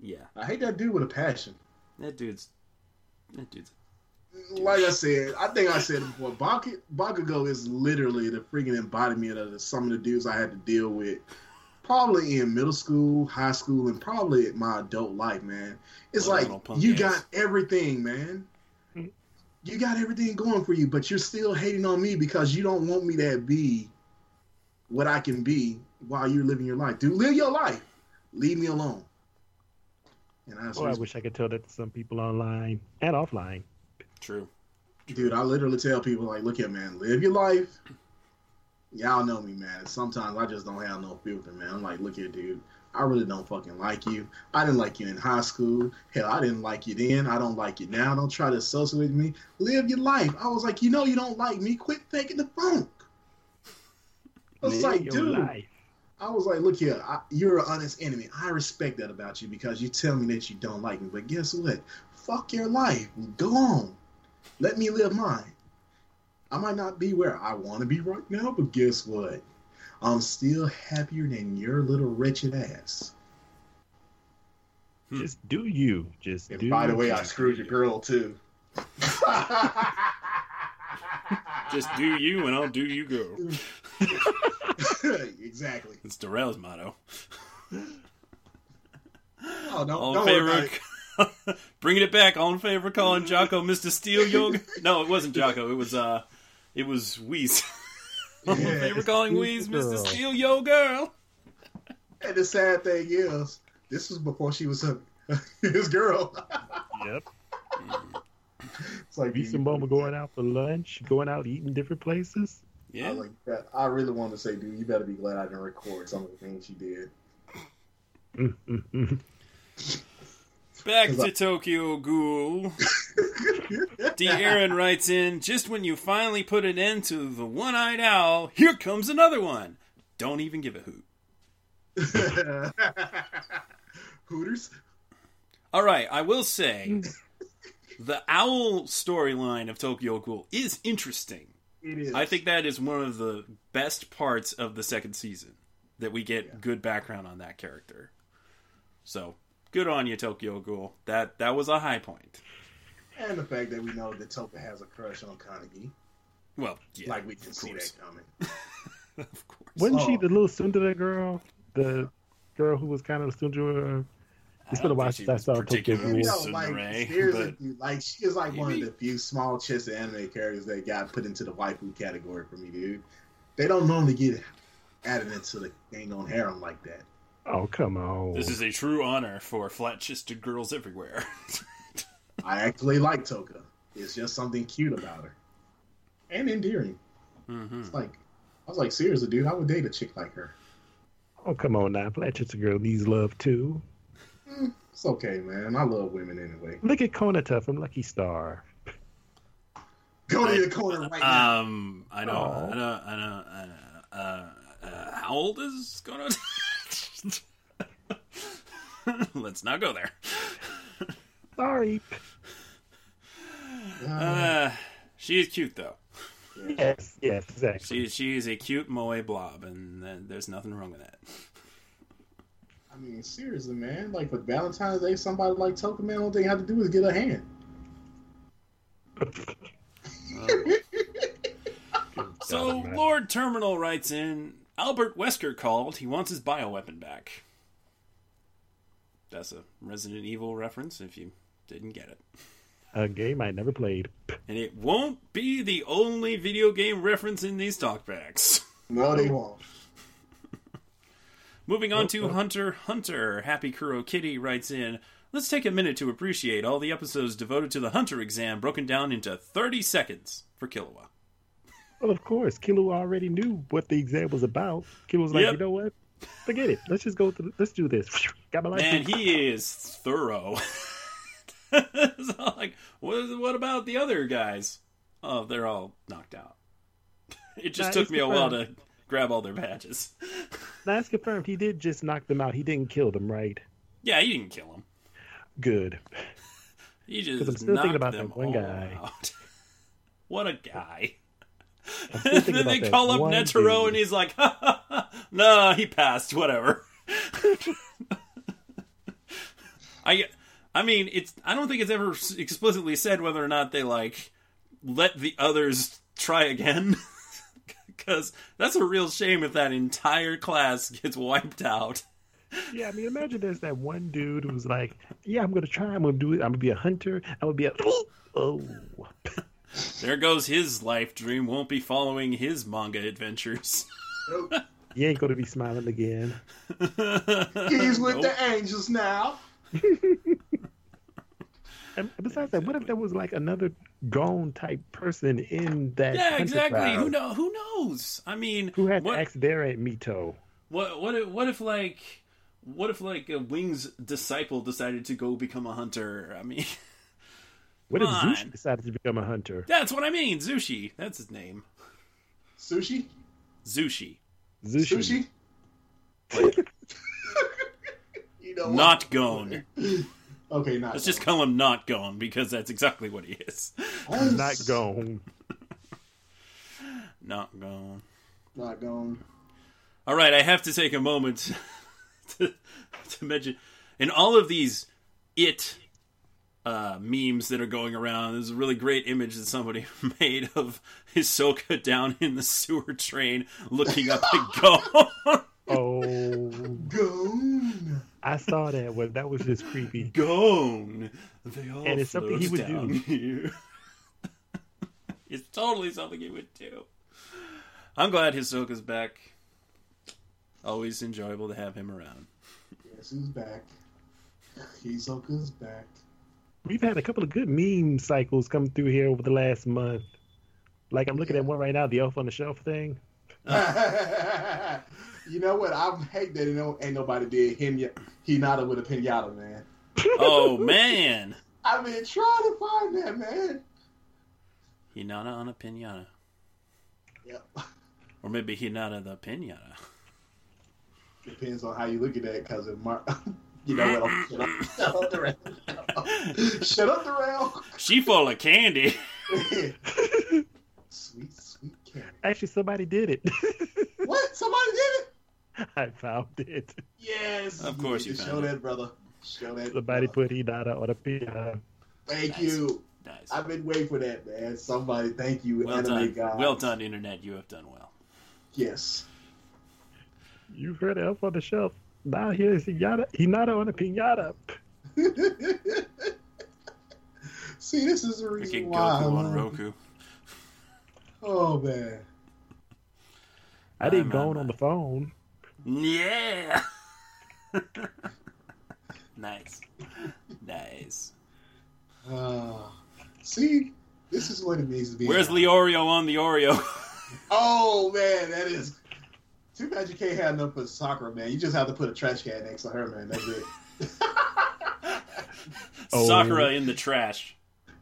Yeah, I hate that dude with a passion. that dude's that dude's Like I said, I think I said it before. Baku, Bakugo is literally the freaking embodiment of the, some of the dudes I had to deal with, probably in middle school, high school, and probably my adult life. Man, it's Well, like you ass. got everything, man. You got everything going for you, but you're still hating on me because you don't want me to be what I can be while you're living your life. Dude, live your life. Leave me alone. And that's Oh, I wish I could tell that to some people online and offline. true. Dude, I literally tell people like, look here, man, live your life. Y'all know me, man. Sometimes I just don't have no filter, man. I'm like, look here, dude. I really don't fucking like you. I didn't like you in high school. Hell, I didn't like you then. I don't like you now. Don't try to associate with me. Live your life. I was like, you know, you don't like me. Quit faking the funk. I was Live like, dude. life. I was like, look here, I, you're an honest enemy. I respect that about you because you tell me that you don't like me. But guess what? Fuck your life. Go on. Let me live mine. I might not be where I want to be right now, but guess what? I'm still happier than your little wretched ass. Hmm. Just do you. Just And do by the way, I screwed your girl too. Just do you, and I'll do you, girl. exactly. It's Darrell's motto. Oh, don't, All in don't worry about favor. it. Bringing it back. All in favor of calling Jaco Mr. Steel Yoga? No, it wasn't Jaco. It was uh, it was Wheeze. they in Yeah. favor of calling Wheeze Mr. Girl. Steel Yo girl. And the sad thing is, this was before she was a, his girl. Yep. it's like, Be and mama going out for lunch, going out eating different places. I, Yeah. like that. I really wanted to say, dude, you better be glad I didn't record some of the things she did. Mm, mm, mm. Mm, mm, mm. Back to Tokyo Ghoul. D. Aaron writes in, just when you finally put an end to the one-eyed owl, here comes another one. Don't even give a hoot. Hooters. All right, I will say, the owl storyline of Tokyo Ghoul is interesting. It is. I think that is one of the best parts of the second season that we get Yeah. good background on that character. So good on you, Tokyo Ghoul. That that was a high point. and the fact that we know that Toka has a crush on Kaneki. Well, yeah, like we can see course. that coming. of course. Wasn't she Oh. the little Tsundere girl? The girl who was kind of the Tsundere. It's been a don't while think since she I was saw Tokyo particularly Ghoul. No, Tsundere, like seriously, but dude, like she is like one of the few small chess anime characters that got put into the waifu category for me, dude. They don't normally get added into the dang on harem like that. Oh come on! this is a true honor for flat-chested girls everywhere. I actually like Toka. It's just something cute about her. And endearing. hmm It's like I was like, seriously, dude, I would date a chick like her. oh come on now, flat-chested girl needs love too. Mm, it's okay, man. I love women anyway. Look at Konata from Lucky Star. Go to the corner right now. Um, I know, Aw. I know, I know. I know. Uh, uh, how old is going Let's not go there. Sorry. Uh, she is cute though. Yes, yes, exactly. She she is a cute moe blob, and uh, there's nothing wrong with that. I mean, seriously, man. Like for Valentine's Day, somebody like Toka, man, all they have to do is get a hand. So Lord Terminal writes in. Albert Wesker called. He wants his bioweapon back. That's a Resident Evil reference. If you didn't get it. a game I never played. And it won't be the only video game reference in these talkbacks. No, they won't. Moving on to Hunter Hunter. Happy Kuro Kitty writes in Let's take a minute to appreciate all the episodes devoted to the Hunter exam broken down into 30 seconds for Killua. Well, of course, Killua already knew what the exam was about. Killua was like, Yep. you know what? Forget it. Let's just go through. Let's do this. Got my life. Man, he is thorough. so, like, what, what about the other guys? Oh, they're all knocked out. It just Nah, took me a while to grab all their badges. That's confirmed. He did just knock them out. He didn't kill them, right? Yeah, he didn't kill them. Good. He just I'm still knocked thinking about them that one guy. out. what a guy. And then they call up Netero and he's like, ha, ha, ha. no, he passed, whatever. I I mean, it's I don't think it's ever explicitly said whether or not they like let the others try again. Cuz that's a real shame if that entire class gets wiped out. Yeah, I mean, imagine there's that one dude who's like, "Yeah, I'm gonna try. I'm gonna do it. I'm gonna be a hunter. I'm gonna be a oh." There goes his life dream won't be following his manga adventures. Nope. You ain't gonna be smiling again. He's with Nope. the angels now. And besides that, what if there was like another gone type person in that? Yeah, exactly. Who know? Who knows? I mean, Who had what, to ask their Aunt Mito? what? What? If, what if like? What if like a Wing's disciple decided to go become a hunter? I mean, What if Come on. Zushi decided to become a hunter? that's what I mean. Zushi. That's his name. Sushi? Zushi. Zushi. Sushi? you know what? Not Gon. Okay, not Let's just call him Not Gone because that's exactly what he is. gone. Not gone. Not Gon. Not gone. All right, I have to take a moment to, to mention in all of these it uh, memes that are going around. There's a really great image that somebody made of Hisoka down in the sewer train looking up at Gon. Oh, Goon. I saw that one. That was just creepy. Gon. They all And it's something he float would do. Here. it's totally something he would do. I'm glad Hisoka's back. Always enjoyable to have him around. Yes, he's back. Hisoka's back. We've had a couple of good meme cycles come through here over the last month. Like I'm looking at one right now, the Elf on the Shelf thing. you know what? I hate that you ain't nobody did Hinya, Hinata with a pinata, man. Oh man, I've been trying to find that, man. Hinata on a pinata, Yep. or maybe Hinata the pinata. Depends on how you look at that, cousin Mark, you know what? I'm, shut up, shut up the rail. shut up Darrell. She full of candy. sweet, sweet cat. Actually, somebody did it. What? Somebody did it? I found it. Yes. Of course you you show found it. that, brother. Show that. Somebody brother. put Hinata on a piano. Thank Nice. you. Nice. I've been waiting for that, man. Somebody, thank you, Well anime done. guys. Well done, internet. You have done well. Yes. You've heard Elf on the Shelf. Now here's Hinata, Hinata on a pinata. See, this is the reason Freaking why. I Goku on Roku. Oh man. I didn't go on on the phone. Yeah. nice. Nice. Uh, see, this is what it means to be. Where's Leorio on the Oreo? Oh man, that is. Too bad you can't have enough for Sakura, man. You just have to put a trash can next to her, man. That's it. Oh. Sakura in the trash.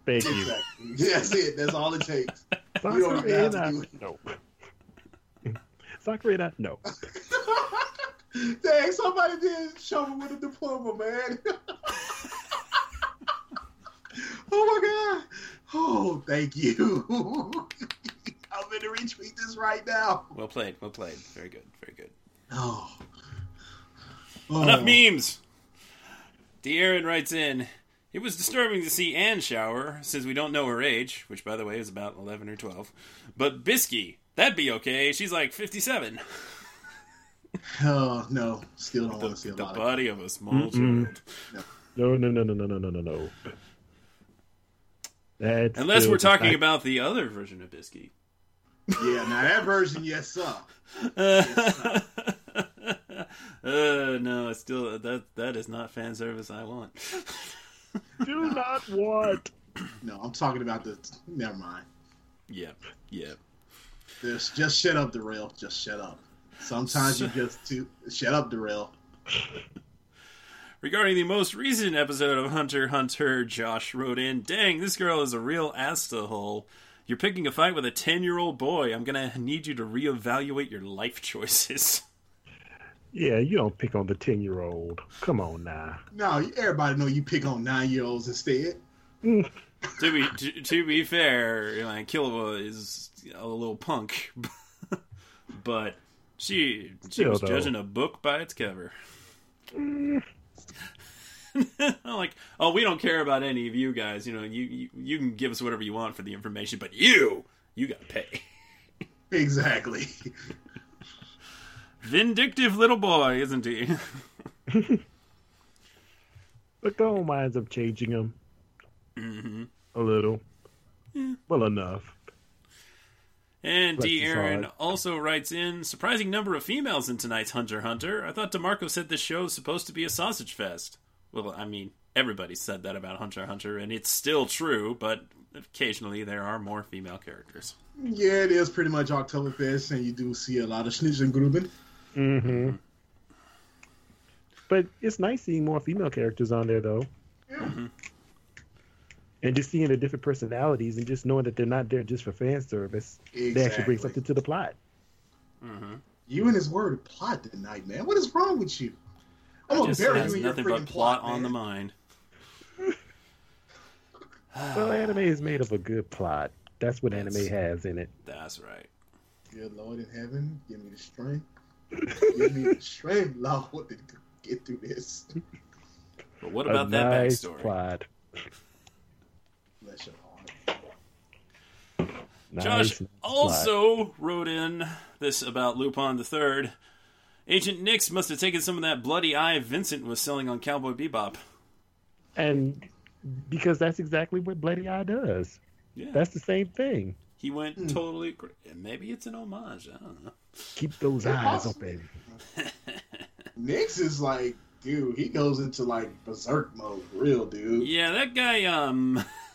Thank you. Exactly. That's it. That's all it takes. Sakura You don't have to do it. No. Sakura Ina- no. Dang, somebody did show me with a diploma, man. oh my god. Oh, thank you. I'm gonna retweet this right now. Well played. Well played. Very good. Very good. Oh. oh. Enough memes. De'Aaron writes in. It was disturbing to see Anne shower, since we don't know her age, which, by the way, is about 11 or 12. But Bisky, that'd be okay. She's like 57. Oh, no. Still don't The, want to see a the lot of body of a small Mm-mm. child. No, no, no, no, no, no, no, no, no. That's Unless we're talking not- about the other version of Bisky. Yeah, now that version, yes, sir. uh, no, it's still that that is not fan service I want. Do not want. No, I'm talking about the. Never mind. Yep, yep. Just, just shut up, Darrell. Just shut up. Sometimes you just too. Shut up, Darrell. Regarding the most recent episode of Hunter Hunter, Josh wrote in, "Dang, this girl is a real ass to hole. You're picking a fight with a ten-year-old boy. I'm gonna need you to reevaluate your life choices." Yeah, you don't pick on the ten year old. Come on now. No, everybody know you pick on nine year olds instead. to be to, to be fair, like Killua is a little punk, but she she Still, was though. judging a book by its cover. I'm like, oh, we don't care about any of you guys. You know, you, you you can give us whatever you want for the information, but you you got to pay. Exactly. Vindictive little boy, isn't he? But Gon winds up changing him hmm a little. Well, enough. And Bless D. Aaron also writes in surprising number of females in tonight's Hunter Hunter. I thought DeMarco said this show is supposed to be a sausage fest. Well, I mean, everybody said that about Hunter Hunter, and it's still true, but occasionally there are more female characters. Yeah, it is pretty much Oktoberfest, and you do see a lot of Schnitzengruben. Mm-hmm. But it's nice seeing more female characters on there, though. Yeah. And just seeing the different personalities and just knowing that they're not there just for fan service. They actually bring something to the plot. Mm-hmm. You and his word plot tonight, man. What is wrong with you? I'm Just has you nothing but plot on the mind. Well, anime is made of a good plot. That's what That's- anime has in it. That's right. Good Lord in heaven, give me the strength. give me the strength, Lord, to get through this. But what A about that nice backstory? plot. Bless your heart. Nice Josh and also wrote in this about Lupin the Third. Agent Nix must have taken some of that bloody eye Vincent was selling on Cowboy Bebop. and because that's exactly what Bloody Eye does. Yeah, That's the same thing. he went totally. Cra- maybe it's an homage. I don't know. Keep those Yeah, eyes possibly. open. Nix is like, dude, he goes into like berserk mode, real dude. Yeah, that guy. Um,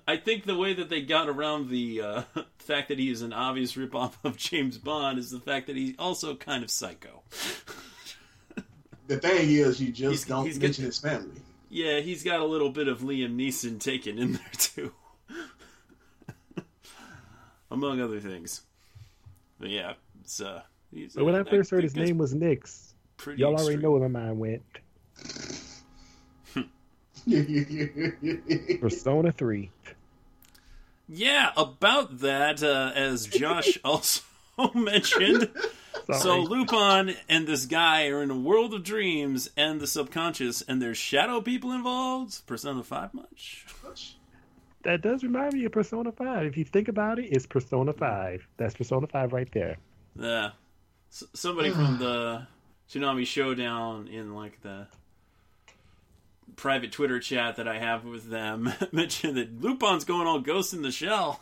I think the way that they got around the uh, fact that he is an obvious ripoff of James Bond is the fact that he's also kind of psycho. The thing is, you just He's- don't he's mention get- his family. Yeah, he's got a little bit of Liam Neeson taken in there too, among other things. But yeah, it's uh. He's, But when I first heard his name was Nix, y'all already extreme. know where my mind went. Persona 3. Yeah, about that, uh, as Josh also mentioned. Sorry. So Lupin and this guy are in a world of dreams and the subconscious, and there's shadow people involved. Persona Five much? that does remind me of Persona 5. If you think about it, it's Persona 5. That's Persona 5 right there. Yeah, S- somebody from the Tsunami Showdown in like the private Twitter chat that I have with them mentioned that Lupin's going all Ghost in the Shell.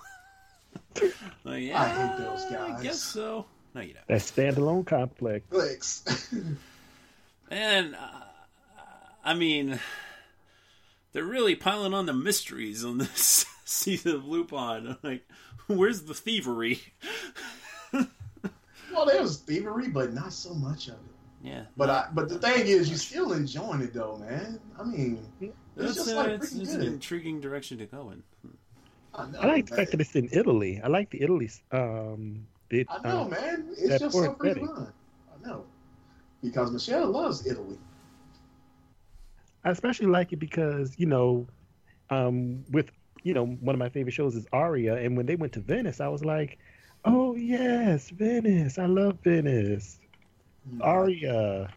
like, yeah, I hate those guys. I guess so. No, you don't. That standalone complex. Flex. And uh, I mean, they're really piling on the mysteries on this season of Lupin. Like, where's the thievery? well, there's thievery, but not so much of it. Yeah, But I, but the thing is, you're still enjoying it though, man. I mean, it's that's just uh, like it's, freaking it's an good. intriguing direction to go in. I know, I like the fact that it's in Italy. I like the Italy. Um, it, I know, um, man. It's just so poor freaking Betty. fun. I know. Because Michelle loves Italy. I especially like it because you know, um, with you know, one of my favorite shows is Aria, and when they went to Venice, I was like, oh yes, Venice. I love Venice. Aria.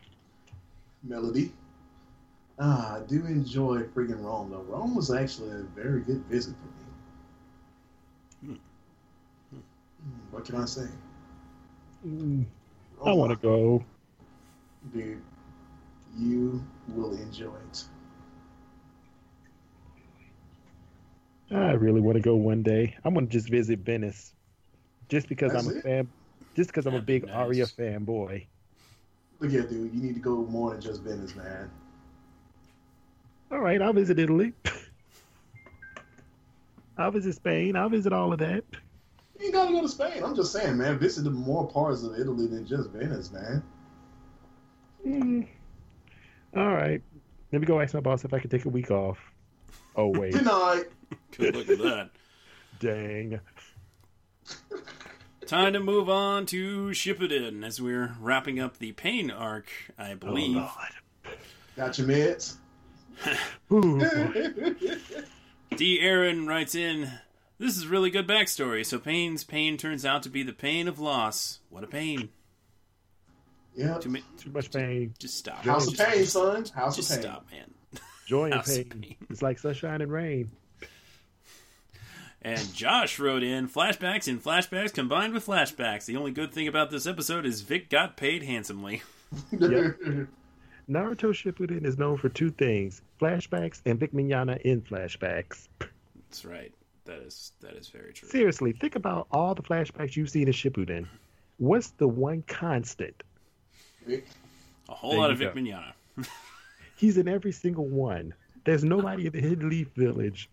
Melody. Ah, I do enjoy freaking Rome though. Rome was actually a very good visit for me. Hmm, What can I say? Mm, I want to go. Dude, you will enjoy it. I really want to go one day. I'm gonna just visit Venice, just because That's I'm a it? fan. Just because I'm a big nice. Aria fanboy. Look here, dude. You need to go more than just Venice, man. All right, I'll visit Italy. I'll visit Spain. I'll visit all of that. You ain't gotta go to Spain. I'm just saying, man. Visit more parts of Italy than just Venice, man. Mm. All right. Let me go ask my boss if I can take a week off. Oh wait, Good night. Good look at that. dang. Time to move on to Shippuden as we're wrapping up the Pain arc, I oh, believe. Oh, Got your meds? Lord. Ooh, boy. D. Aaron writes in, This is really good backstory. So Pain's pain turns out to be the pain of loss. What a pain. yeah. Too ma- Too much pain, just stop. House of just, Pain, son. House Just of Pain. Just stop, man. joy and pain. pain. It's like sunshine and rain. And Josh wrote in flashbacks and flashbacks combined with flashbacks. The only good thing about this episode is Vic got paid handsomely. Yep. Naruto Shippuden is known for two things: flashbacks and Vic Mignogna in flashbacks. That's right. That is that is very true. Seriously, think about all the flashbacks you've seen in Shippuden. What's the one constant? A whole There lot of Vic go. Mignogna. He's in every single one. There's nobody in the Hidden Leaf Village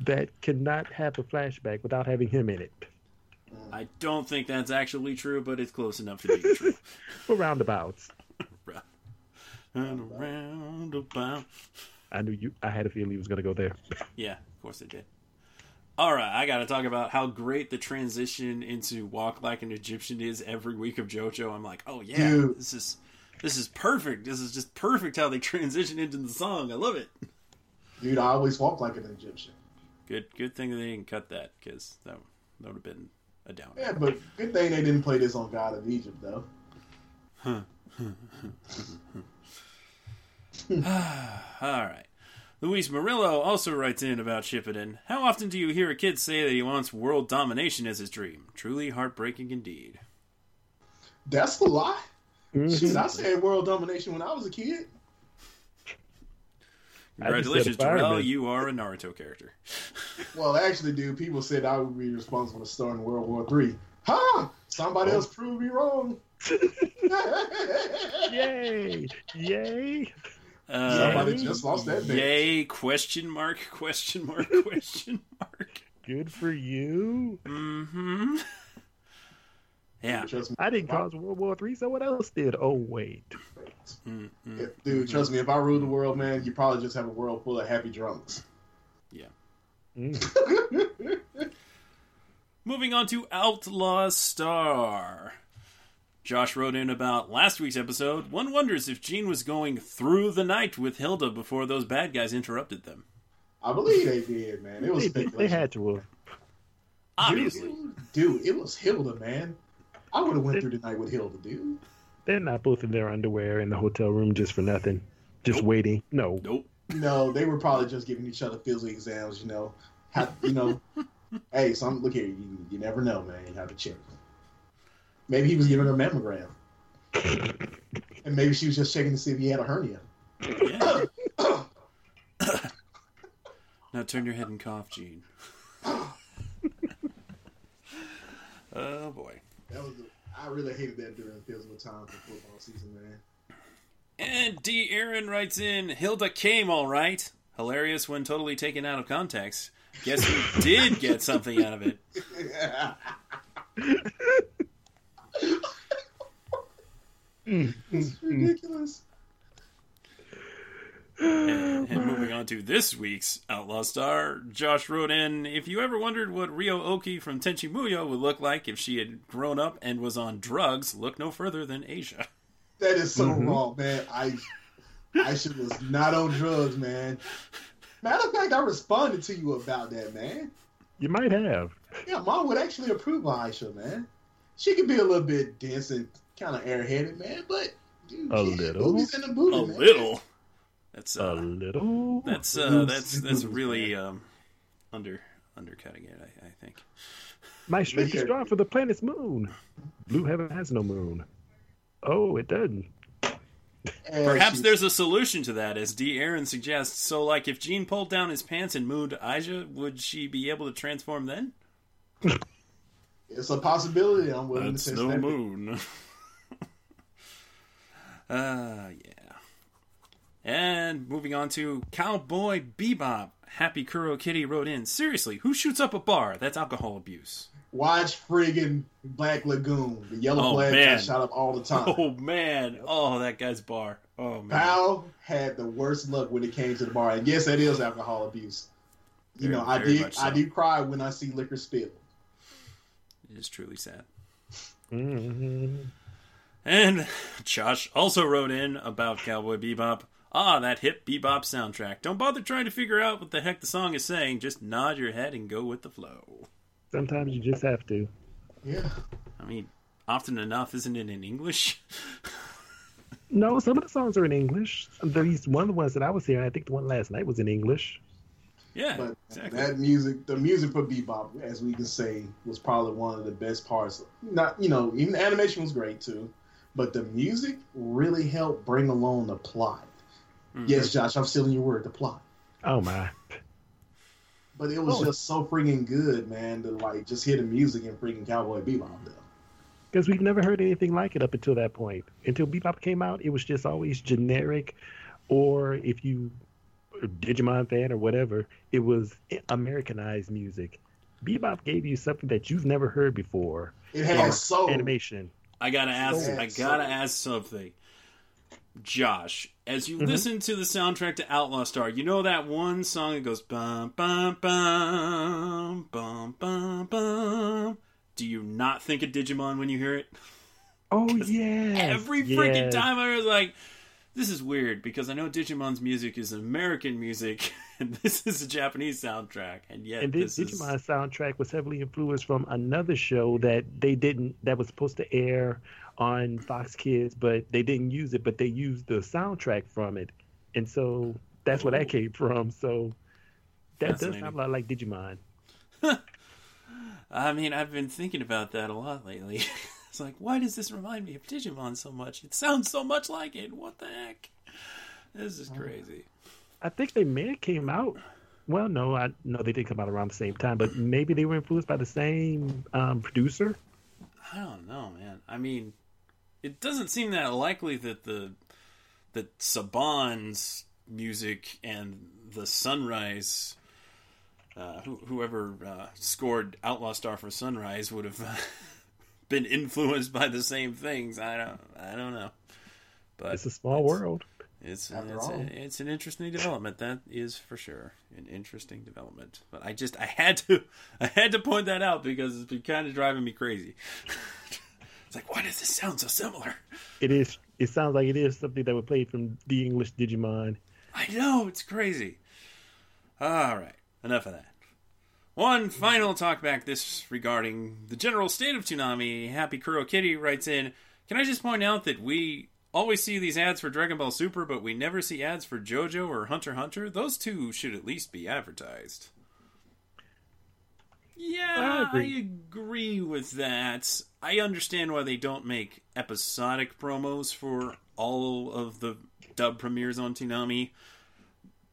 that cannot have a flashback without having him in it. I don't think that's actually true, but it's close enough to be true. For roundabouts. and around about. I knew you. I had a feeling he was going to go there. Yeah, of course it did. All right, I got to talk about how great the transition into "Walk Like an Egyptian" is every week of JoJo. I'm like, oh yeah, Dude. this is this is perfect. This is just perfect how they transition into the song. I love it. Dude, I always walk like an Egyptian. Good, good thing they didn't cut that because that, that would have been a downer. Yeah, but good thing they didn't play this on God of Egypt, though. Huh. All right. Luis Murillo also writes in about Shippuden. How often do you hear a kid say that he wants world domination as his dream? Truly heartbreaking indeed. That's the lie. Mhm. Shit, I said world domination when I was a kid. Congratulations, said Darrell. You are a Naruto character. Well, actually, dude, people said I would be responsible for starting World War Three. Huh? Somebody Oh. else proved me wrong. Yay! Yay! Uh, Somebody just lost that bet. Yay! Question mark? Question mark? Question mark? Good for you. Mm-hmm. Yeah. Trust me, I didn't cause World War Three. Someone else did. Oh wait. If- dude. Trust me, if I ruled the world, man, you probably just have a world full of happy drunks. Mm. Moving on to Outlaw Star. Josh wrote in about last week's episode. One wonders if Gene was going through the night with Hilda before those bad guys interrupted them. I believe they did, man. It was They, they, they had to have. Obviously. dude, dude, it was Hilda, man. I would have went through the night with Hilda, dude. They're not both in their underwear in the hotel room just for nothing, just waiting. No, Nope. No, they were probably just giving each other physical exams. You know, have, you know. hey, some look here. You, you never know, man. You have to check. Maybe he was giving her a mammogram, and maybe she was just checking to see if he had a hernia. Yeah. now turn your head and cough, Gene. oh boy. That was. I really hated that during physical time for football season, man. And D. Aaron writes in Hilda came all right. Hilarious when totally taken out of context. Guess who did get something out of it? it's ridiculous. And, and moving on to this week's Outlaw Star, Josh wrote in If you ever wondered what Ryo-Ohki from Tenchi Muyo would look like if she had grown up and was on drugs, look no further than Aisha. That is so Mhm. wrong, man. I I should was not on drugs, man. Matter of fact, I responded to you about that, man. you might have. Yeah, mom would actually approve of Aisha, man. She could be a little bit dense and kind of airheaded, man, but dude, A yeah, little? boobies in the booty, A man. little. That's A uh, little. that's uh, that's that's really um, under undercutting it. I, I think. My strength is Here. strong for the planet's moon. Blue heaven has no moon. Oh, it doesn't. Perhaps there's a solution to that, as D. Aaron suggests. So, like, if Gene pulled down his pants and moved Aisha, would she be able to transform then? it's a possibility. I'm willing That's to test no that. moon. uh, yeah. And moving on to Cowboy Bebop. Happy Kuro Kitty wrote in. Seriously, who shoots up a bar? That's alcohol abuse. Watch friggin' Black Lagoon. The yellow Oh, flag man. got shot up all the time. Oh man! Oh, that guy's bar. Oh man! Powell had the worst luck when it came to the bar, and yes, that is alcohol abuse. You Very- know, I very did. much I do cry when I see liquor spill. It is truly sad. hmm And Josh also wrote in about Cowboy Bebop. Ah, that hip bebop soundtrack. Don't bother trying to figure out what the heck the song is saying. Just nod your head and go with the flow. Sometimes you just have to. Yeah. I mean, often enough, isn't it in English? No, some of the songs are in English. At least one of the ones that I was hearing, I think the one last night was in English. yeah, But exactly. that music, the music for bebop, as we can say, was probably one of the best parts. Not, you know, even the animation was great too, but the music really helped bring along the plot. Mhm. Yes, Josh, I'm stealing your word, the plot. Oh my! But it was Oh. just so freaking good, man, to like just hear the music and freaking Cowboy Bebop though. Because we've never heard anything like it up until that point. Until Bebop came out, it was just always generic, or if you a Digimon fan or whatever, it was Americanized music. Bebop gave you something that you've never heard before. It had soul. Animation. I gotta ask. I gotta so- ask something. Josh, as you Mhm. listen to the soundtrack to Outlaw Star, you know that one song that goes bum bum bum bum bum bum. Do you not think of Digimon when you hear it? Oh yeah. Every freaking time I was like, "This is weird," because I know Digimon's music is American music, and this is a Japanese soundtrack, and yet And this this is Digimon soundtrack was heavily influenced from another show that they didn't that was supposed to air on Fox Kids, but they didn't use it, but they used the soundtrack from it. And so that's where that came from. So that does sound a lot like Digimon. I mean, I've been thinking about that a lot lately. it's like, why does this remind me of Digimon so much? It sounds so much like it. What the heck? This is crazy. I think they may have came out. Well, no, I no, they didn't come out around the same time, but maybe they were influenced by the same um, producer. I don't know, man. I mean, it doesn't seem that likely that the that Saban's music and the Sunrise, uh, who, whoever uh, scored Outlaw Star for Sunrise would have uh, been influenced by the same things. I don't, I don't know. But It's a small world. It's After it's, a, it's an interesting development. That is for sure an interesting development. But I just I had to I had to point that out because it's been kind of driving me crazy. it's like why does this sound so similar? It is. It sounds like it is something that we played from the English Digimon. I know it's crazy. All right, enough of that. One final talkback this regarding the general state of Toonami. Happy Kuro Kitty writes in. Can I just point out that we always see these ads for Dragon Ball Super, but we never see ads for JoJo or Hunter Hunter? Those two should at least be advertised. Yeah, I I agree. agree with that. I understand why they don't make episodic promos for all of the dub premieres on Toonami,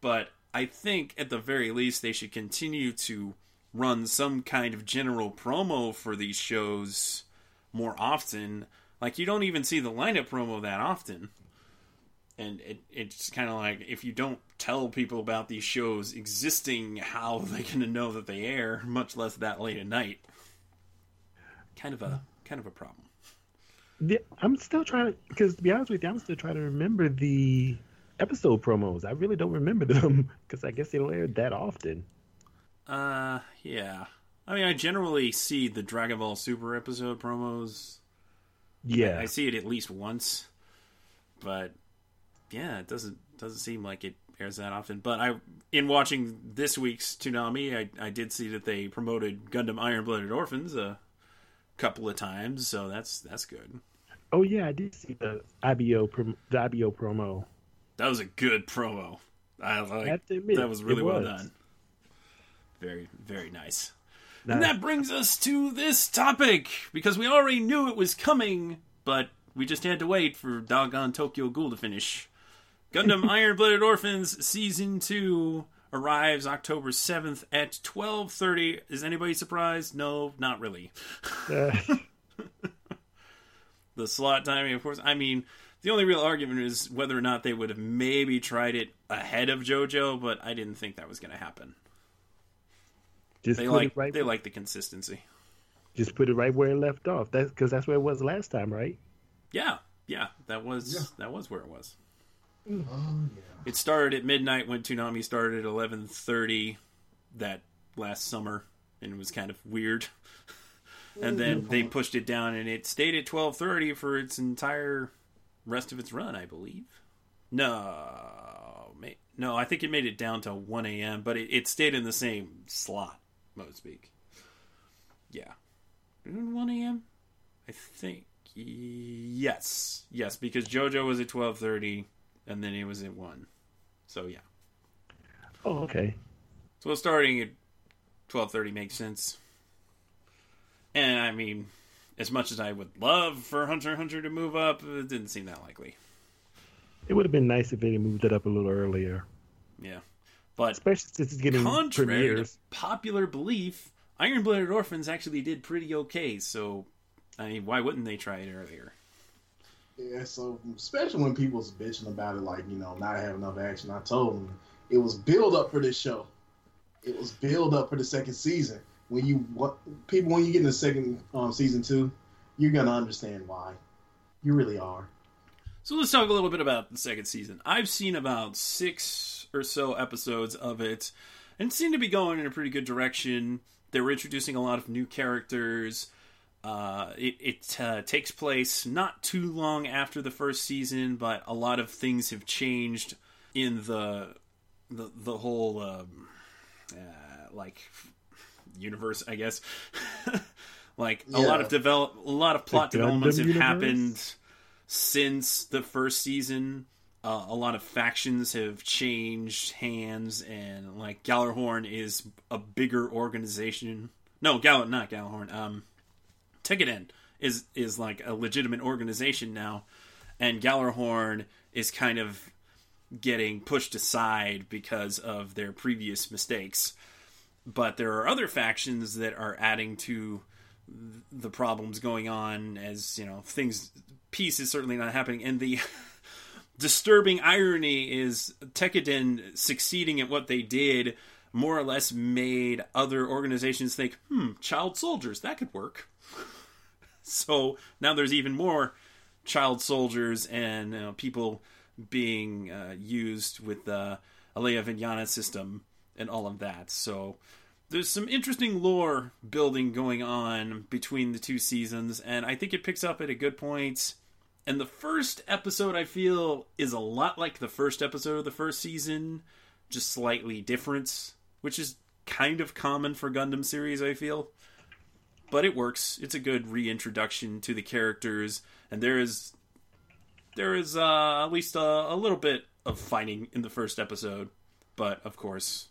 but I think at the very least they should continue to run some kind of general promo for these shows more often. Like you don't even see the lineup promo that often. And it, it's kind of like if you don't tell people about these shows existing, how are they going to know that they air, much less that late at night? Kind of a kind of a problem. Yeah, I'm still trying to, because to be honest with you, I'm still trying to remember the episode promos. I really don't remember them because I guess they don't air that often. Uh, yeah. I mean, I generally see the Dragon Ball Super episode promos. Yeah, I see it at least once, but yeah, it doesn't doesn't seem like it airs that often. But I, in watching this week's Toonami, I I did see that they promoted Gundam Iron Blooded Orphans a couple of times, so that's that's good. Oh yeah, I did see the IBO prom- the IBO promo. That was a good promo. I I like to admit, that was really it well done. Very very nice. Now, And that brings us to this topic because we already knew it was coming, but we just had to wait for doggone Tokyo Ghoul to finish. Gundam Iron Blooded Orphans season 2 arrives October 7th at 12:30. Is anybody surprised? No, not really. uh, The slot timing, of course. I mean, the only real argument is whether or not they would have maybe tried it ahead of JoJo, but I didn't think that was going to happen. just They like right. they like the consistency. Just put it right where it left off. That's because that's where it was last time, right? Yeah, yeah, that was Yeah. that was where it was. Oh yeah. It started at midnight when Toonami started at eleven thirty that last summer, and it was kind of weird. and then they mm-hmm. pushed it down, and it stayed at twelve thirty for its entire rest of its run, I believe. No, no, I think it made it down to one a.m., but it, it stayed in the same slot, so to speak. Yeah, one a.m. I think yes, yes, because JoJo was at twelve thirty, and then it was at one. So yeah, Oh, okay. so starting at twelve thirty makes sense. And I mean, as much as I would love for Hunter Hunter to move up, it didn't seem that likely. It would have been nice if they moved it up a little earlier, Yeah, but especially since it's getting contrary premieres. to popular belief, Iron Blooded Orphans actually did pretty okay. So, I mean, why wouldn't they try it earlier? Yeah, so especially when people's bitching about it, like you know, not having enough action. I told them it was build up for this show. It was build up for the second season. When you what people when you get in the second um, season two, you're gonna understand why. You really are. So let's talk a little bit about the second season. I've seen about six or so episodes of it, and it seemed to be going in a pretty good direction. They were introducing a lot of new characters. Uh, it it uh, takes place not too long after the first season, but a lot of things have changed in the the the whole um, uh, like universe, I guess. like a lot of develop, a lot of plot The Gundam developments have universe? happened since the first season uh, a lot of factions have changed hands, and like Gjallarhorn is a bigger organization. No, Gal not Gjallarhorn. Um, Tekkadan is is like a legitimate organization now, and Gjallarhorn is kind of getting pushed aside because of their previous mistakes. But there are other factions that are adding to the problems going on as you know things peace is certainly not happening and the disturbing irony is Tekkadan succeeding at what they did more or less made other organizations think hmm child soldiers that could work so now there's even more child soldiers and you know, people being uh, used with the Alaya Vijnana system and all of that so there's some interesting lore building going on between the two seasons, and I think it picks up at a good point. And the first episode, I feel, is a lot like the first episode of the first season, just slightly different, which is kind of common for Gundam series, I feel. But it works. It's a good reintroduction to the characters, and there is there is uh, at least a, a little bit of fighting in the first episode. But of course,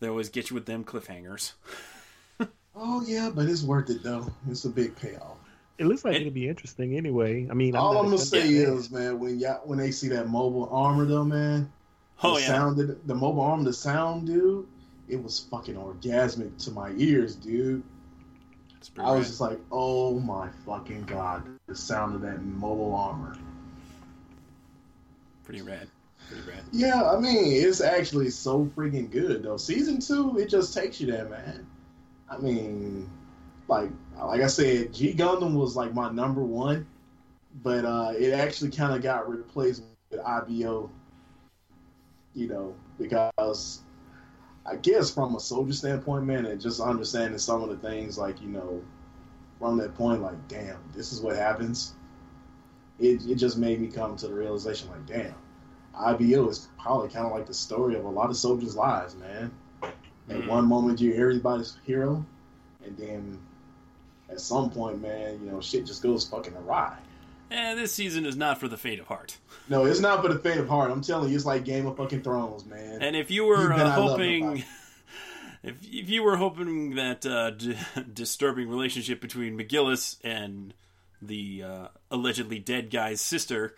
they always get you with them cliffhangers. Oh yeah, but it's worth it though. It's a big payoff. It looks like It- it'll be interesting anyway. I mean, I'm All I'm gonna say fan. is, man, when y'all when they see that mobile armor though, man, Oh the yeah, sound that- the mobile armor, the sound, dude, it was fucking orgasmic to my ears, dude. I was just like, oh my fucking god, the sound of that mobile armor. pretty rad. Pretty rad. Yeah, I mean, it's actually so freaking good though. Season two, it just takes you there, man. I mean, like like I said, G Gundam was like my number one, but uh, it actually kind of got replaced with IBO. You know, because I guess from a soldier standpoint, man, and just understanding some of the things, like you know, from that point, like, damn, this is what happens. It it just made me come to the realization, like, damn. IBO is probably kind of like the story of a lot of soldiers' lives, man. At Mhm. one moment, you're everybody's hero, and then at some point, man, you know, shit just goes fucking awry. Eh, this season is not for the faint of heart. No, it's not for the faint of heart. I'm telling you, it's like Game of fucking Thrones, man. And if you were uh, hoping, if if you were hoping that uh, d- disturbing relationship between McGillis and the uh, allegedly dead guy's sister,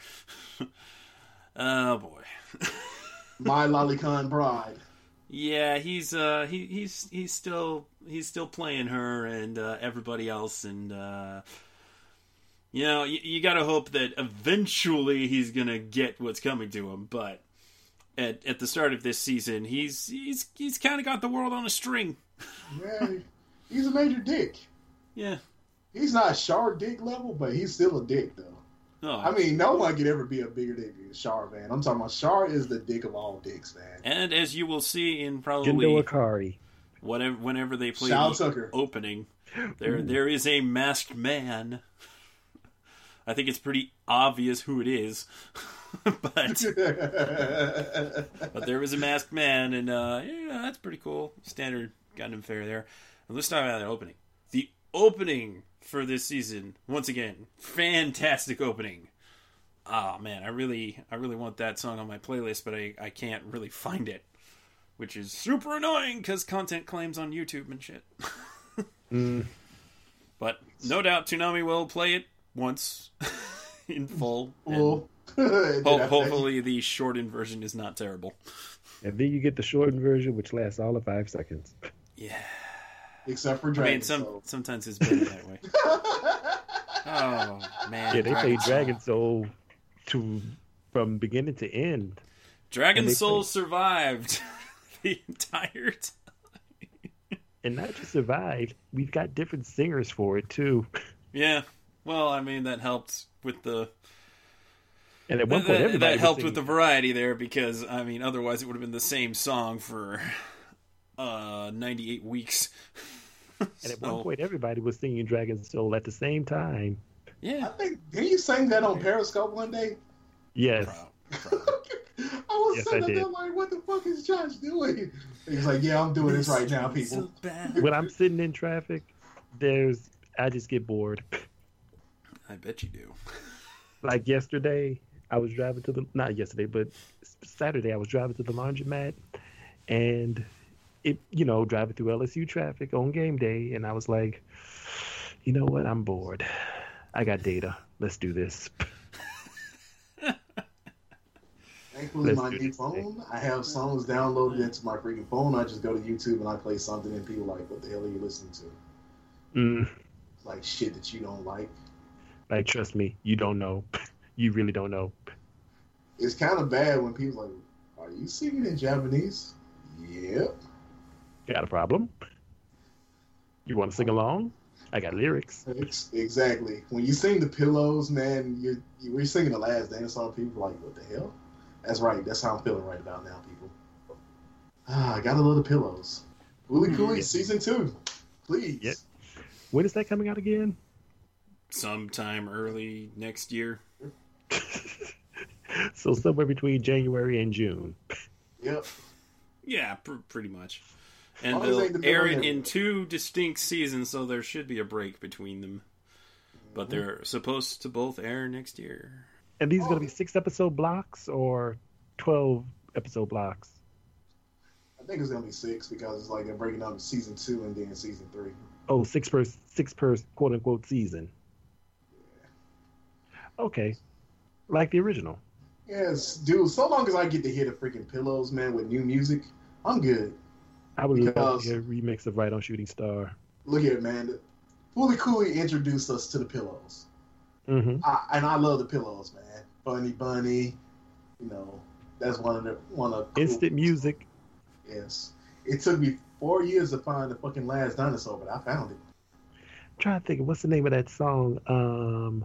oh boy, My Lolicon Bride. yeah, he's uh, he he's he's still he's still playing her and uh, everybody else, and uh, you know you, you got to hope that eventually he's gonna get what's coming to him, but. At, at the start of this season, he's he's he's kind of got the world on a string. Yeah, he's a major dick. Yeah. He's not Char dick level, but he's still a dick, though. Oh, I mean, no one could ever be a bigger dick than Char, man. I'm talking about Char is the dick of all dicks, man. and as you will see in probably Gendo Ikari. whatever whenever they play Shao the Tucker. opening, there there is a masked man. I think it's pretty obvious who it is, but but there was a masked man, and uh, yeah, that's pretty cool. Standard Gundam fare there. And let's talk about that opening. The opening for this season, once again, fantastic opening. Ah man, I really, I really want that song on my playlist, but I, I can't really find it, which is super annoying because content claims on YouTube and shit. Mm, But no doubt, Toonami will play it once in full. and ho- hopefully, the shortened version is not terrible. and then you get the shortened version, which lasts all of five seconds. Yeah. except for Dragon. I Dragon. mean, some Soul. sometimes it's better that way. Oh man, Yeah, they played Dragon Soul to from beginning to end. Dragon Soul played- survived the entire time. And not just survived, we've got different singers for it too. Yeah. Well, I mean that helped with the And at one point, that- that was helped with the variety there because I mean otherwise it would have been the same song for uh 98 weeks. And at So, one point, everybody was singing Dragon Soul at the same time. Yeah, I yeah. think didn't you sing that on Periscope one day? Yes. Proud, proud. I was Yes, I sitting did. there like, what the fuck is Josh doing? He's like, yeah, I'm doing this right now, people. So when I'm sitting in traffic, there's I just get bored. I bet you do. Like yesterday, I was driving to the not yesterday, but Saturday I was driving to the laundromat, and it you know driving through LSU traffic on game day, and I was like, you know what? I'm bored. I got data. Let's do this. Thankfully, Let's my new this phone, I have songs downloaded into my freaking phone. I just go to YouTube and I play something, and people are like, "What the hell are you listening to?" Mm, Like shit that you don't like. Like trust me, you don't know. You really don't know. It's kind of bad when people are like, "Are you singing in Japanese?" Yep. Got a problem? You want to sing along? I got lyrics. Exactly. When you sing the pillows, man, you you were singing the last dance song. People are like, "What the hell?" That's right. That's how I'm feeling right about now, people. Ah, I got a little pillows. Fooly Cooly season two, please. When is that coming out again? Sometime early next year. so somewhere between January and June. Yep. Yeah, pr- pretty much. And Long they they'll the air it in two distinct seasons, so there should be a break between them. But mm-hmm. they're supposed to both air next year. And these are going Oh. to be six episode blocks or 12 episode blocks? I think it's gonna be six because it's like they're breaking up season two and then season three. Oh, six per six per quote unquote season. Okay, like the original. Yes, dude. So long as I get to hear the freaking pillows, man, with new music, I'm good. I would love Because- to hear a remix of Ride on Shooting Star. Look here, man. Fooly Cooly introduced us to the pillows. hmm I, and I love the pillows, man. Funny Bunny, you know, that's one of the one of cool- Instant music. Yes, it took me four years to find the fucking last dinosaur, but I found it. I'm trying to think what's the name of that song. Um,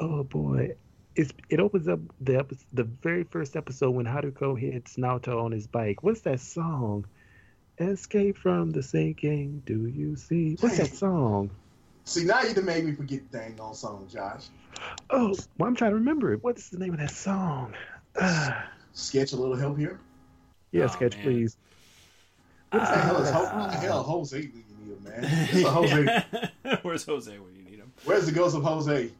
oh boy, it's it opens up the epi- the very first episode when Haruko hits Naoto on his bike. What's that song? Escape from the sinking. Do you see? What's that song? See, now you done made me forget the dang on song, Josh. Oh, well, I'm trying to remember it. What's the name of that song? Ah, Sketch a little help here. yeah, Oh, sketch, man. please. What the hell is Ho- Ah. the hell Jose when you need him, man? It's a Jose. Where's Jose when you need him? Where's the ghost of Jose?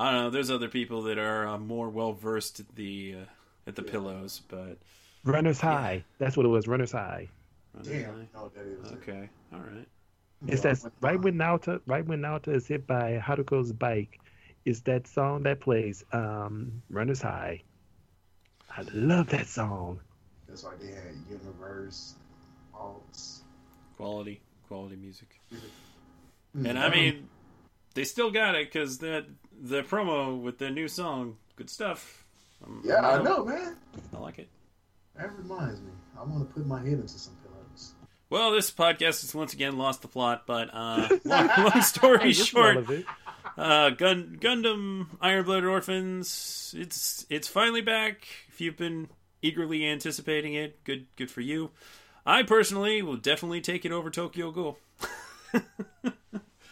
I don't know. There's other people that are uh, more well versed at the uh, at the Yeah. pillows, but Runner's High. That's what it was. Runner's High. Damn, you know what that is. Okay, all right. It's that right when Naota right when Naota is hit by Haruko's bike, is that song that plays um Runner's High. I love that song. That's why they had Universe, Alts. Quality, quality music. And I mean, they still got it because that the promo with the new song, good stuff. Um, yeah, I I'm- know, man. I like it. That reminds me. I want to put my head into some pillows. Well, this podcast has once again lost the plot, but uh, long, long story short, uh, Gun Gundam Iron Blooded Orphans. It's it's finally back. If you've been eagerly anticipating it, good good for you. I personally will definitely take it over Tokyo Ghoul.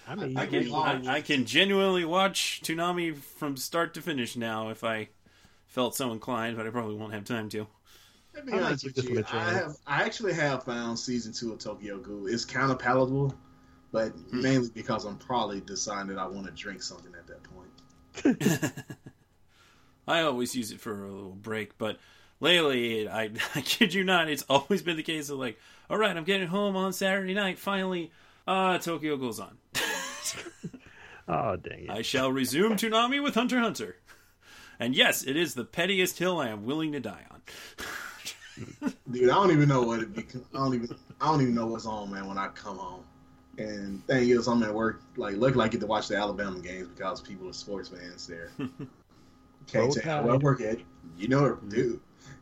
I mean, I I can- I, I can genuinely watch Toonami from start to finish now if I felt so inclined, but I probably won't have time to. Let me I be honest with you. one a I chance. have, I actually have found season two of Tokyo Ghoul. It's kind of palatable, but Hmm. mainly because I'm probably deciding that I want to drink something at that point. I always use it for a little break, but lately, I, I kid you not, it's always been the case of like, all right, I'm getting home on Saturday night. Finally, uh, Tokyo goes on. oh dang it! I shall resume Toonami with Hunter Hunter. And yes, it is the pettiest hill I am willing to die on. Dude, I don't even know what it be. I don't even. I don't even know what's on, man. When I come home, and thing is, I'm at work. Like, luckily, I get to watch the Alabama games because people are sports fans there. Can't Roll tell where I Tide. work at. You know mm-hmm. dude.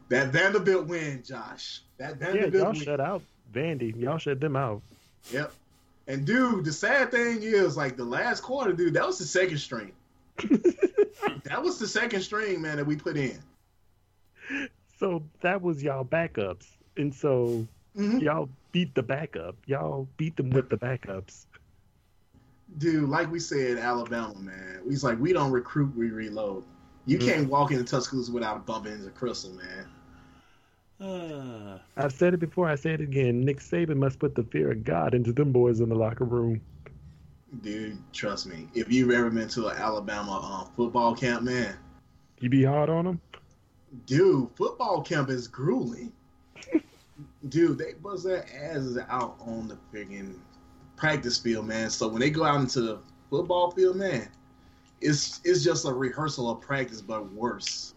That Vanderbilt win, Josh. That Vanderbilt. yeah, y'all win. shut out Vandy. Y'all shut them out. Yep. And dude, the sad thing is, like the last quarter, dude, that was the second string. that was the second string, man, that we put in. So that was y'all backups, and so Mhm. y'all beat the backup. Y'all beat them with the backups. Dude, like we said, Alabama, man. We's like we don't recruit, we reload. You can't walk into Tuscaloosa without bumping into Crystal, man. Uh, I've said it before. I say it again. Nick Saban must put the fear of God into them boys in the locker room. Dude, trust me. If you've ever been to an Alabama um, football camp, man, You be hard on them. Dude, football camp is grueling. Dude, they bust their asses out on the friggin' practice field, man. So when they go out into the football field, man, it's it's just a rehearsal of practice, but worse.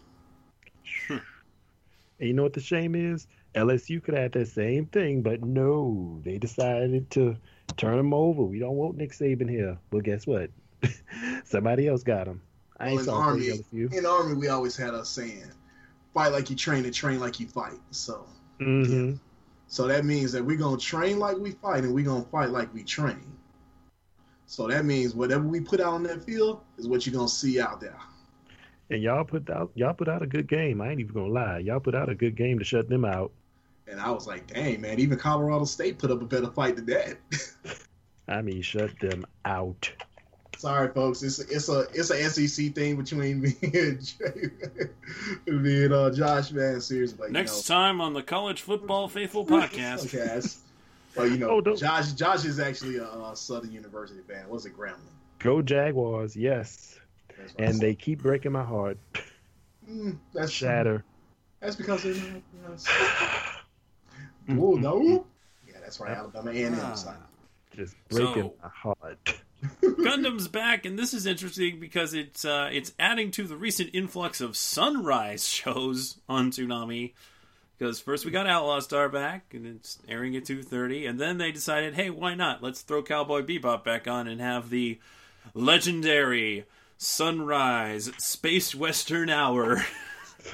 And you know what the shame is? LSU could have that same thing, but no, they decided to turn him over. We don't want Nick Saban here. Well, guess what? Somebody else got him. I Well, ain't in sorry Army, LSU. in Army, we always had us saying, "Fight like you train and train like you fight." So, hmm so that means that we're gonna train like we fight and we're gonna fight like we train. So that means whatever we put out on that field is what you're gonna see out there. And y'all put out y'all put out a good game. I ain't even gonna lie. Y'all put out a good game to shut them out. And I was like, "Dang, man! Even Colorado State put up a better fight than that." I mean, shut them out. Sorry, folks. It's it's a it's a SEC thing between me and Jay, me and uh, Josh. Man, seriously. Like, Next you know, time on the College Football Faithful podcast. podcast. But you know, Oh, Josh Josh is actually a, uh Southern University fan. Was it Grambling? Go Jaguars, yes. That's And said. they keep breaking my heart. Mm, that's Shatter. That's because they're you not. Yes. Oh no. Yeah, that's right. Alabama and Ah. M side. Just breaking So- my heart. Gundam's back, and this is interesting because it's uh, it's adding to the recent influx of sunrise shows on Toonami. Because first we got Outlaw Star back, and it's airing at two thirty, and then they decided, hey, why not? Let's throw Cowboy Bebop back on and have the legendary sunrise space western hour.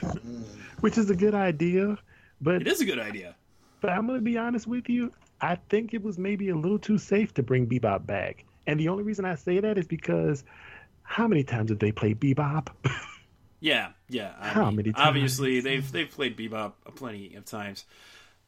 Which is a good idea. But it is a good idea. But I'm gonna be honest with you. I think it was maybe a little too safe to bring Bebop back. And the only reason I say that is because how many times did they play Bebop? Yeah, yeah. I How mean, many times? Obviously, they've they've played Bebop plenty of times.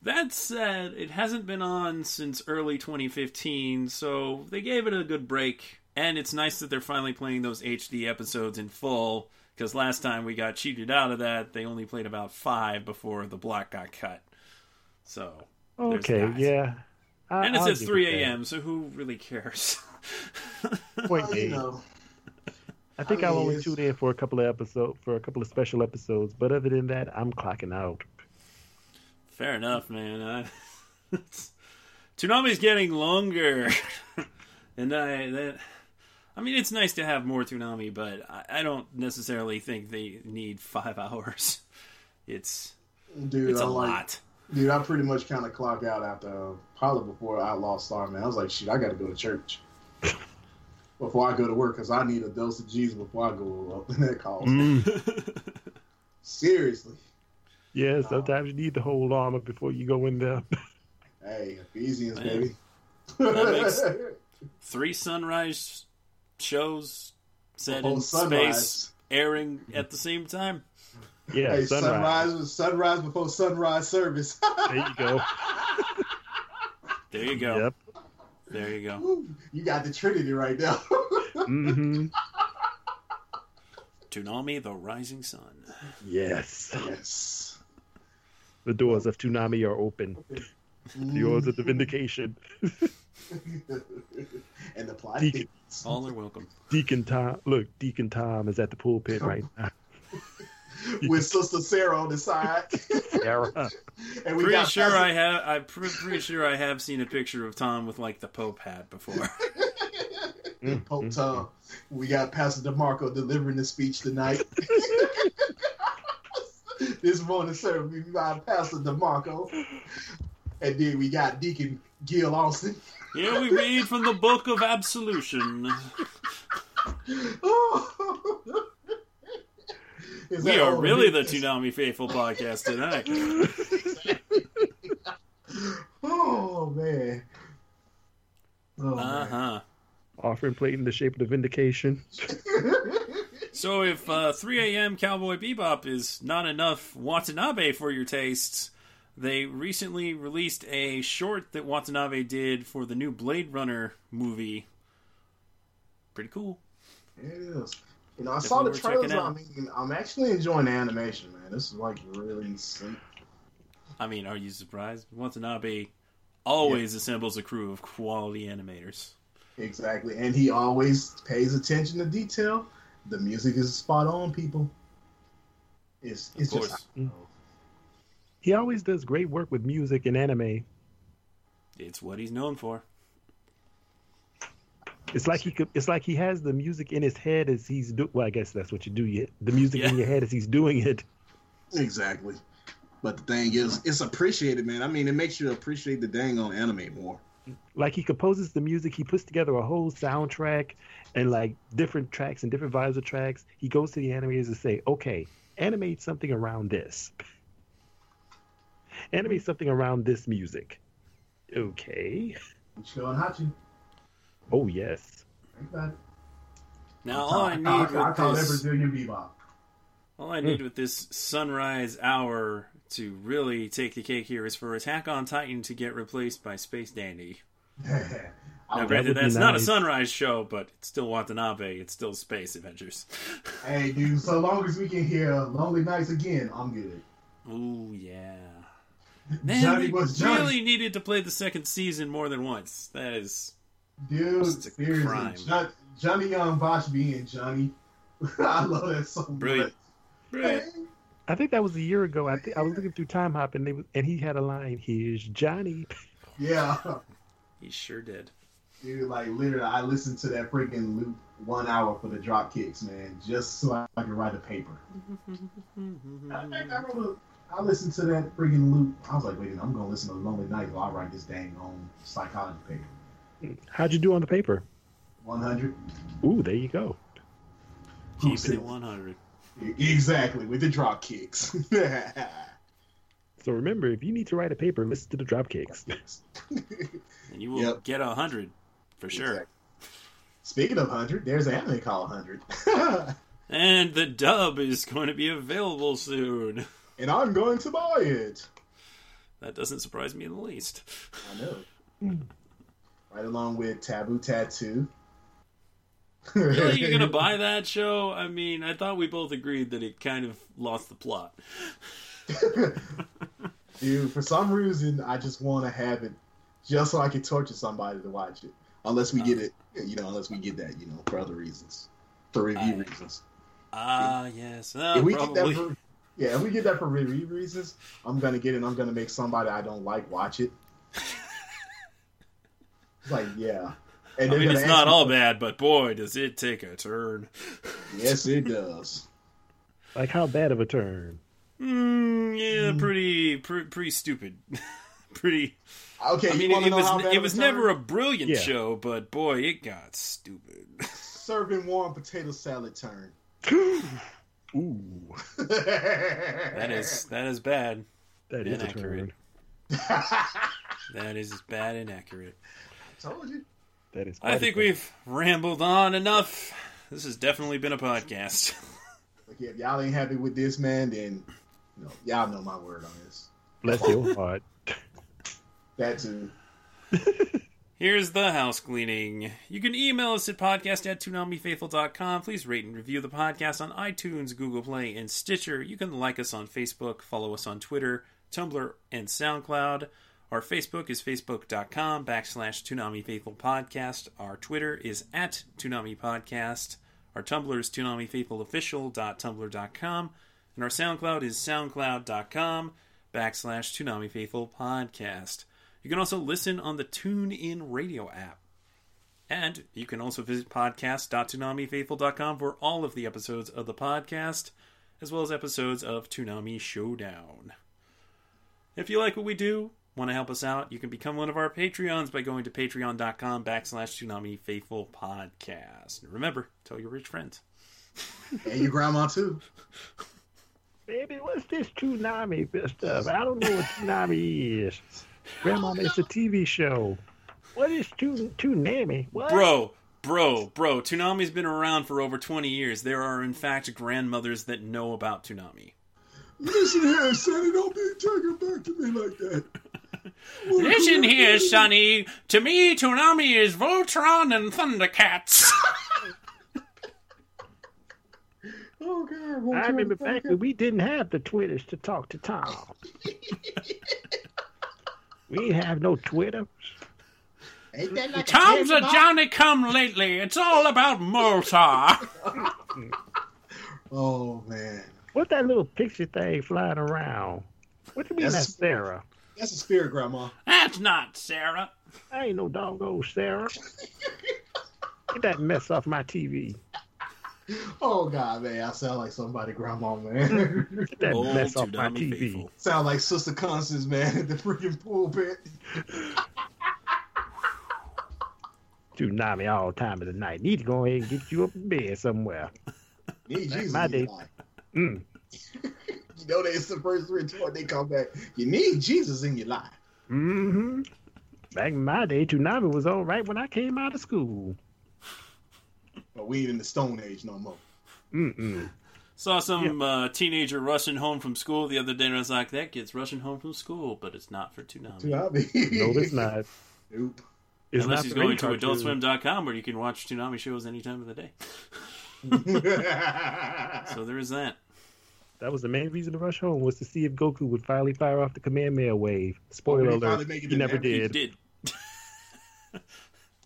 That said, it hasn't been on since early 2015, so they gave it a good break. And it's nice that they're finally playing those HD episodes in full. Because last time we got cheated out of that, they only played about five before the block got cut. So, okay, that. yeah. I, and it I'll says 3 a.m., so who really cares? Point Well, you know, I think I I'll only tune in for a couple of episodes for a couple of special episodes, but other than that, I'm clocking out. Fair enough, man. I, Toonami's getting longer, and I that. I mean, it's nice to have more Toonami, but I, I don't necessarily think they need five hours. It's dude, it's a I like, lot. dude, I pretty much kind of clock out after uh, probably before Outlaw Star, man. I was like, shit, I got to go to church before I go to work because I need a dose of Jesus before I go up in that call. Mm. Seriously, yeah, sometimes you need the whole armor before you go in there. hey, Ephesians, baby. That makes- Three sunrise shows set in sunrise. space, airing at the same time. yeah, Hey, sunrise. sunrise sunrise before sunrise service. There you go. There you go. Yep. There you go. Woo, you got the Trinity right now. hmm Toonami, the rising sun. Yes. yes. The doors of Toonami are open. The doors of the vindication. and the plot Deacon. thickens. All are welcome. Deacon Tom, look, Deacon Tom is at the pulpit right now. with Sister Sarah on the side. Sarah. and we Pretty got sure Pastor- I have. I'm pre- pretty sure I have seen a picture of Tom with like the Pope hat before. Pope mm-hmm. Tom. We got Pastor DeMarco delivering the speech tonight. this morning service, we got Pastor DeMarco. And then we got Deacon Gil Austin. Here we read from the Book of Absolution. Is We are really the it is? Toonami Faithful podcast tonight. Oh man. Oh, Uh huh. Offering plate in the shape of the vindication. So if uh, 3 a.m. Cowboy Bebop is not enough Watanabe for your tastes, they recently released a short that Watanabe did for the new Blade Runner movie. Pretty cool. It is. You know, I Definitely saw the trailers. I mean, I'm actually enjoying the animation, man. This is like really sweet. I mean, are you surprised? Watanabe always assembles a crew of quality animators. Exactly, and he always pays attention to detail. The music is spot on, people. It's it's just. I. He always does great work with music and anime. It's what he's known for. It's like he could. It's like he has the music in his head as he's do. Well, I guess that's what you do. You the music in your head as he's doing it. exactly. But the thing is, it's appreciated, man. I mean, it makes you appreciate the dang on anime more. Like he composes the music. He puts together a whole soundtrack and like different tracks and different vibes of tracks. He goes to the animators and say, "Okay, animate something around this. Animate something around this music." Okay. Chill and Hachi. Oh yes. Now all I I need call, I with call this, Brazilian bebop. all I need with this sunrise hour to really take the cake here is for Attack on Titan to get replaced by Space Dandy. Now, granted, would be that's not a sunrise show, but it's still Watanabe. It's still Space Adventures. hey, dude, so long as we can hear Lonely Nights again, I'm good. Ooh, yeah. Man, Johnny we was Johnny. really needed to play the second season more than once. That is. Dude, It's a seriously. crime. John, Johnny Young Bosch being Johnny. I love that so Brilliant. much. Brilliant. I think that was a year ago. I think I was looking through Time Hop and they was, and he had a line. Here's Johnny. Yeah. He sure did. Dude, like literally, I listened to that freaking loop one hour for the drop kicks, man, just so I could write a paper. I think I wrote a, I listened to that freaking loop. I was like, wait, a minute, I'm gonna listen to Lonely Nights while I write this dang on psychology paper. How'd you do on the paper? 100. Ooh, there you go. Keeping it 100. Exactly with the drop kicks. So remember, if you need to write a paper, listen to the drop kicks, And you will Yep. get a 100 for sure. Exactly. Speaking of 100, there's an anime called 100. And the dub is going to be available soon. And I'm going to buy it. That doesn't surprise me in the least. I know. right along with Taboo Tattoo. Really, you're gonna buy that show? I mean, I thought we both agreed that it kind of lost the plot. Dude, for some reason, I just want to have it just so I can torture somebody to watch it. Unless we get it, you know, unless we get that, you know, for other reasons, for review I- reasons. Ah, yes. Uh, if we get that yeah, if we get that for review reasons, I'm gonna get it. I'm gonna make somebody I don't like watch it. It's like, yeah. And I mean, it's not me- all bad, but boy, does it take a turn. Yes, it does. Like how bad of a turn? Mm, yeah, pretty, pre- pretty stupid. pretty. Okay, I mean, you want it, was it was turn? never a brilliant Yeah. show, but boy, it got stupid. serving warm potato salad turn. Ooh, That is that is bad. that is a Inaccurate. That is bad and accurate. Told you. That is. I think we've rambled on enough. This has definitely been a podcast. Like, if y'all ain't happy with this, man, then you know, y'all know my word on this. Bless your heart. That too. Here's the house cleaning. You can email us at podcast at toonamifaithful.com. Please rate and review the podcast on iTunes, Google Play, and Stitcher. You can like us on Facebook, follow us on Twitter, Tumblr, and SoundCloud. Our Facebook is facebook.com backslash Toonami Podcast. Our Twitter is at Toonami Podcast. Our Tumblr is ToonamiFaithfulOfficial.tumblr.com. And our SoundCloud is soundcloud.com backslash Toonami Podcast. You can also listen on the TuneIn Radio app. And you can also visit podcast.toonamifaithful.com for all of the episodes of the podcast, as well as episodes of Toonami Showdown. If you like what we do, want to help us out, you can become one of our Patreons by going to patreon.com backslash Toonami Faithful Podcast. And remember, tell your rich friends. And your grandma too. Baby, what's this Toonami stuff? I don't know what Toonami is. Grandma, it's a TV show. What is Toon Toonami? What? Bro, bro, bro, Toonami's been around for over 20 years. There are, in fact, grandmothers that know about Toonami. Listen here, Sonny, don't be talking back to me like that. Listen here, Sonny. To me, Toonami is Voltron and Thundercats. Oh God, I remember back when we didn't have the Twitters to talk to Tom. we have no Twitter. Ain't that like Tom's a candy bar? Johnny come lately. It's all about Moltar. Oh man. What's that little picture thing flying around? What do you mean That's- that's Sarah? That's a spirit, Grandma. That's not Sarah. I ain't no doggone Sarah. Get that mess off my TV. Oh God, man, I sound like somebody, Grandma, man. Get that Old mess off my TV. faithful. sound like Sister Constance, man, at the freaking pulpit. Tsunami all time of the night. Need to go ahead and get you up in bed somewhere. Need Back Jesus my day. Mm. You know that's the first retort they come back. You need Jesus in your life. hmm Back in my day, Tsunami was all right when I came out of school. But we ain't in the Stone Age no more. Mm-mm. Saw some uh, teenager rushing home from school the other day, and I was like, "That kid's rushing home from school, but it's not for Toonami." I mean, No, it's not. Nope. It's Unless not he's for any going to cartoon. AdultSwim.com, where you can watch Toonami shows any time of the day. So there is that. That was the main reason to rush home was to see if Goku would finally fire off the command mail wave. Spoiler Would he alert, finally he never there? He did.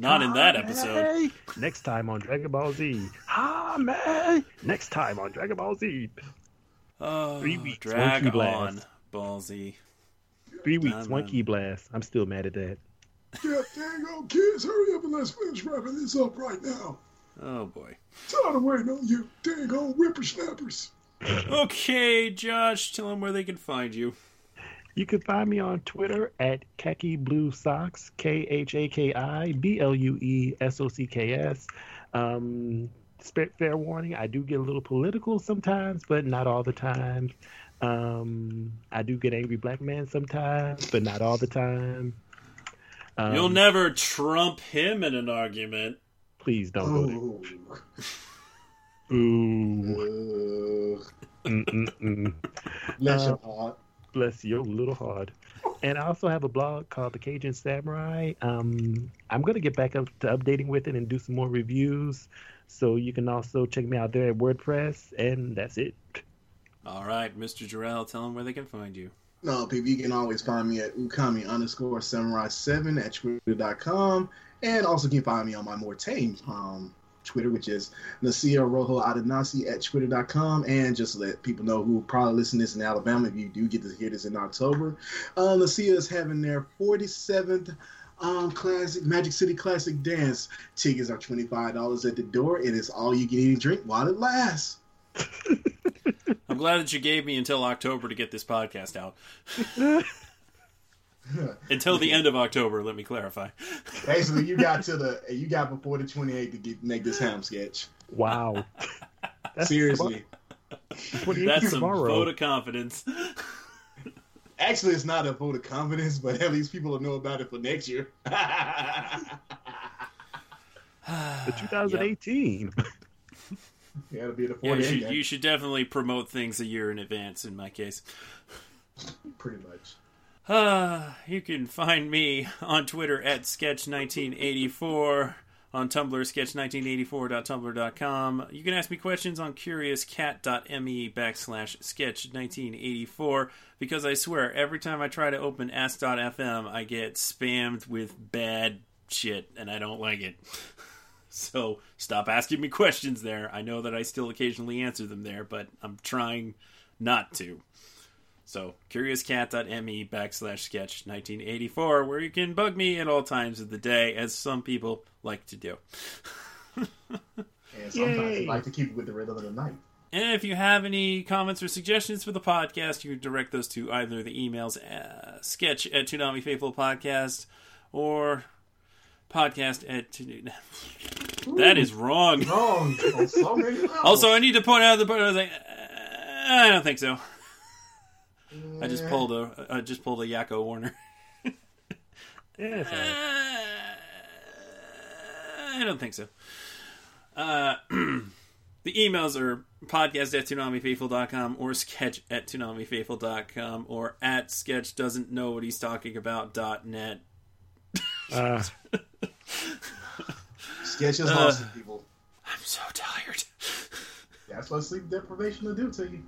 did. not in that episode. Next time on Dragon Ball Z. Ha May! Next time on Dragon Ball Z. Oh, Three weeks, drag Monkey Blast. on, Ballsy. Three weeks, Nah, one key blast. I'm still mad at that. Yeah, dang on, kids, hurry up and let's finish wrapping this up right now. Oh boy. Tired of waiting on you, dang on whippersnappers. Okay, Josh, tell them where they can find you. You can find me on Twitter at Khaki Blue Socks, K H A K I B L U E S O C K S. Um, fair warning, I do get a little political sometimes, but not all the time. Um, I do get angry black man sometimes, but not all the time. Um, You'll never trump him in an argument. Please don't go Ooh. there. Ooh. Ugh. Mm-mm-mm. Bless Uh, your heart. Bless your little heart. And I also have a blog called The Cajun Samurai. Um, I'm going to get back up to updating with it and do some more reviews. So you can also check me out there at WordPress. And that's it. All right, Mr. Jarrell, tell them where they can find you. No, people, you can always find me at ukami underscore samurai seven at twitter.com. And also you can find me on my more tame um, Twitter, which is Nasia Rojo Adenasi at twitter.com. And just to let people know who probably listen to this in Alabama, if you do get to hear this in October, uh, Nasia is having their 47th um, classic Magic City Classic Dance. Tickets are $25 at the door. and It is all you can eat and drink while it lasts. I'm glad that you gave me until October to get this podcast out. until the end of October, let me clarify. Basically, you got to the you got before the 28th to get make this ham sketch. Wow. That's Seriously. What That's some tomorrow? vote of confidence. Actually, it's not a vote of confidence, but at least people will know about it for next year. The 2018. yeah, it'll be the Yeah, you should, you should definitely promote things a year in advance. In my case, pretty much. Uh, you can find me on Twitter at sketch1984, on Tumblr sketch1984.tumblr.com. You can ask me questions on curiouscat.me backslash sketch1984 because I swear every time I try to open ask.fm, I get spammed with bad shit and I don't like it. So stop asking me questions there. I know that I still occasionally answer them there, but I'm trying not to. So curiouscat.me backslash sketch 1984, where you can bug me at all times of the day, as some people like to do. And sometimes Yay. you like to keep it with the rhythm of the night. And if you have any comments or suggestions for the podcast, you can direct those to either the emails uh, sketch at Toonami Faithful Podcast or podcast at. That is wrong. Wrong on so. Also, I need to point out the part I was like, uh, I don't think so. I just pulled a, I just pulled a Yakko Warner. Yeah, it's. I don't think so. Uh, the emails are podcast at ToonamiFaithful.com or sketch at ToonamiFaithful.com or at sketch doesn't know what he's talking about dot net. Uh, Sketch is Uh. people. I'm so tired. That's what sleep deprivation will do to you.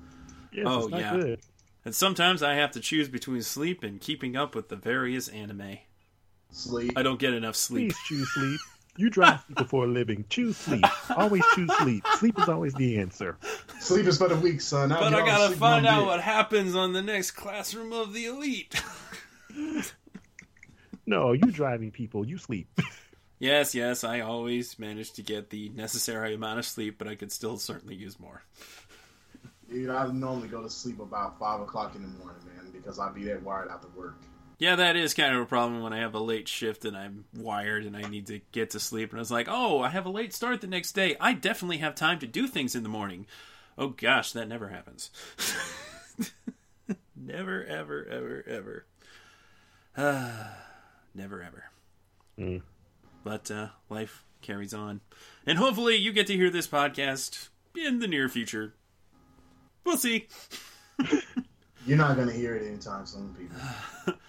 yes, Oh, it's not yeah. good. And sometimes I have to choose between sleep and keeping up with the various anime. Sleep. I don't get enough sleep. Please choose sleep. You drive people for a living. Choose sleep. Always choose sleep. Sleep is always the answer. Sleep is for the weak, son. I'll But I gotta find out bed. what happens on the next classroom of the elite. No, you driving people. You sleep. yes, yes, I always manage to get the necessary amount of sleep, but I could still certainly use more. Dude, I normally go to sleep about five o'clock in the morning, man, because I be that wired after work. Yeah, that is kind of a problem when I have a late shift and I'm wired and I need to get to sleep. And I was like, oh, I have a late start the next day. I definitely have time to do things in the morning. Oh gosh, that never happens. never, ever, ever, ever. Ah, never, ever. Mm. But uh, life carries on. And hopefully you get to hear this podcast in the near future. We'll see. You're not gonna hear it anytime soon, people.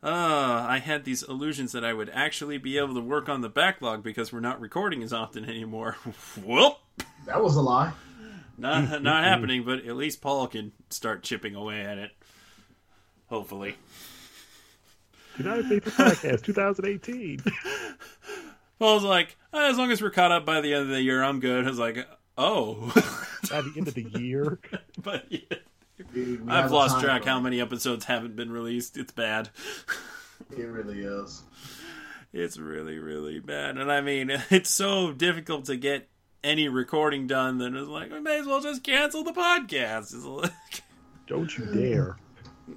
Uh, I had these illusions that I would actually be able to work on the backlog because we're not recording as often anymore. Whoop! That was a lie. not not happening, but at least Paul can start chipping away at it. Hopefully. Toonami Faithful Podcast 2018. Paul's like, "Ah, as long as we're caught up by the end of the year, I'm good. I was like, oh, By the end of the year. but yeah, Dude, I've lost track how many episodes haven't been released. It's bad. It really is. It's really, really bad. And I mean, it's so difficult to get any recording done that it's like, we may as well just cancel the podcast. It's like, Don't you dare.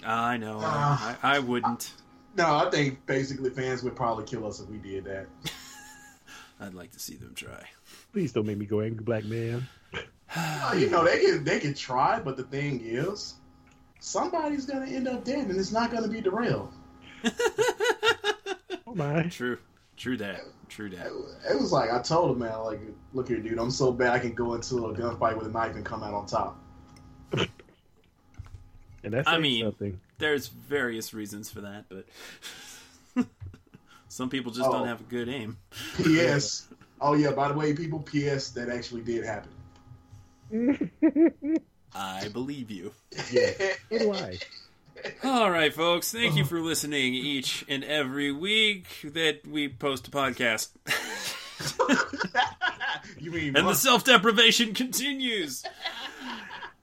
I know. Ah. I, I wouldn't. No, I think basically fans would probably kill us if we did that. I'd like to see them try. Please don't make me go angry black man. You know, they can they can try, but the thing is, somebody's gonna end up dead, and it's not gonna be Darrell. Oh my. True. True that. True that. It was like I told him, man, like, look here, dude, I'm so bad I can go into a gunfight with a knife and come out on top. And that's I mean- something. There's various reasons for that, but some people just Oh. don't have a good aim. P.S. oh yeah, by the way, people, P.S. That actually did happen. I believe you. So do I. All right, folks. Thank you oh. for listening each and every week that we post a podcast. you mean And the self deprivation continues.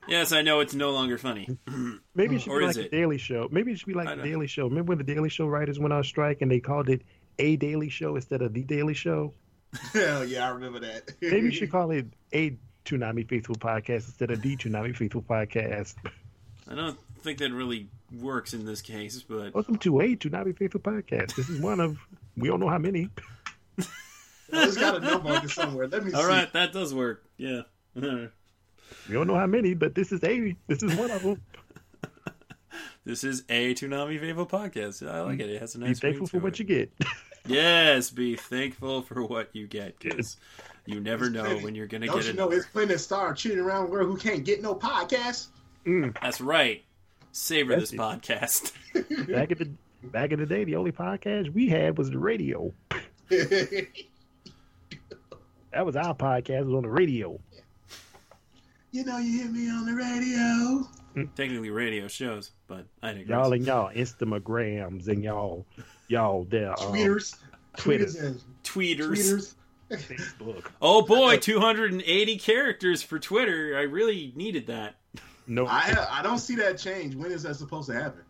Yes, I know it's no longer funny. Maybe it should Or be is like it? a Daily Show. Maybe it should be like I the don't- Daily Show. Remember when the Daily Show writers went on strike and they called it a Daily Show instead of the Daily Show? Hell yeah, I remember that. Maybe you should call it a Toonami Faithful Podcast instead of the Toonami Faithful Podcast. I don't think that really works in this case, but Welcome to a Toonami Faithful Podcast. This is one of we don't know how many. Well, it's got a number on somewhere. Let me all see. right, that does work. Yeah. We don't know how many, but this is a this is one of them. This is a Toonami Faithful podcast. I like it. It has a Be nice ring thankful to for what it. you get. Yes, be thankful for what you get, because you never know when you're going to Don't get you know it's plenty of star cheating around a girl who can't get no podcast? Mm. That's right. Savor That's this it. podcast. Back in the back in the day, the only podcast we had was the radio. That was our podcast. It was on the radio. you know, you hear me on the radio. Technically radio shows, but I digress. Y'all and y'all Instagrams and y'all y'all there um, Tweeters, Twitter. tweeters, Tweeters. tweeters. Facebook. Oh boy, 280 characters for Twitter. I really needed that. No, I I don't see that change. When is that supposed to happen?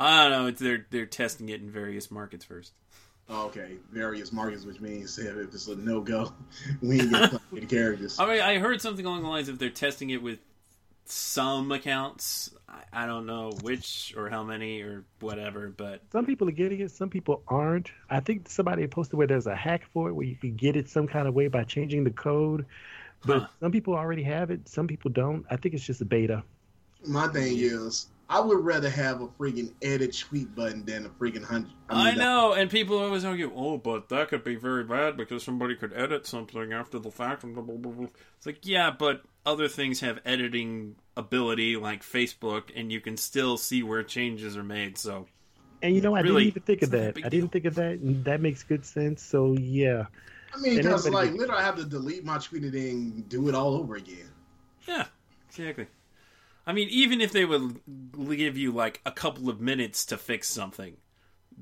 I don't know. It's, they're they're testing it in various markets first. Oh, okay, various markets, which means if it's a no go, we ain't get characters. I mean, I heard something along the lines of they're testing it with some accounts. I, I don't know which or how many or whatever, but some people are getting it, some people aren't. I think somebody posted where there's a hack for it where you can get it some kind of way by changing the code. But Huh. some people already have it, some people don't. I think it's just a beta. My thing is, I would rather have a freaking edit tweet button than a freaking hundred. I, mean, know. And people always argue, oh, but that could be very bad because somebody could edit something after the fact. And blah, blah, blah, blah. It's like, yeah, but other things have editing ability like Facebook, and you can still see where changes are made. So And you know, I Really, didn't even think of it's not a that. I didn't deal. think of that, that makes good sense. So yeah, I mean, because like gets- literally, I have to delete my tweet and then do it all over again. Yeah, exactly. I mean, even if they would give you like a couple of minutes to fix something,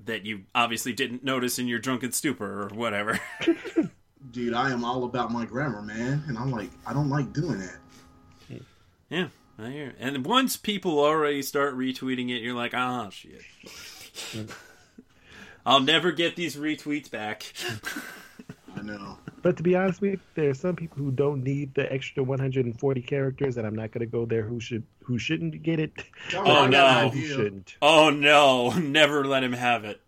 that you obviously didn't notice in your drunken stupor or whatever. Dude, I am all about my grammar, man, and I'm like, I don't like doing that. yeah, I hear. And once people already start retweeting it, you're like, ah, shit. I'll never get these retweets back. I know. But to be honest with you, there are some people who don't need the extra 140 characters, and I'm not going to go there. Who should who shouldn't get it? Oh, I no. Who shouldn't? oh no, never let him have it.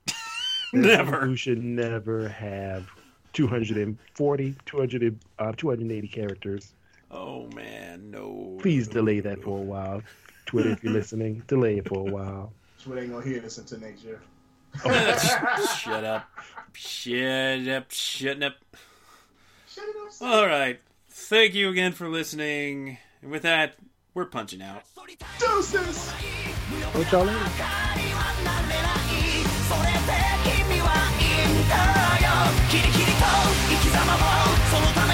There are people never. Who should never have 240, 200, uh, 280 characters. Oh man, no. Please delay that for a while. Twitter, if you're listening, delay it for a while. Twitter ain't gonna hear this until next year. Shut up. Shut up. Shut up. Shut up. All right. Thank you again for listening. And with that, we're punching out. Deuces. だよ。キリキリと生き様をそのため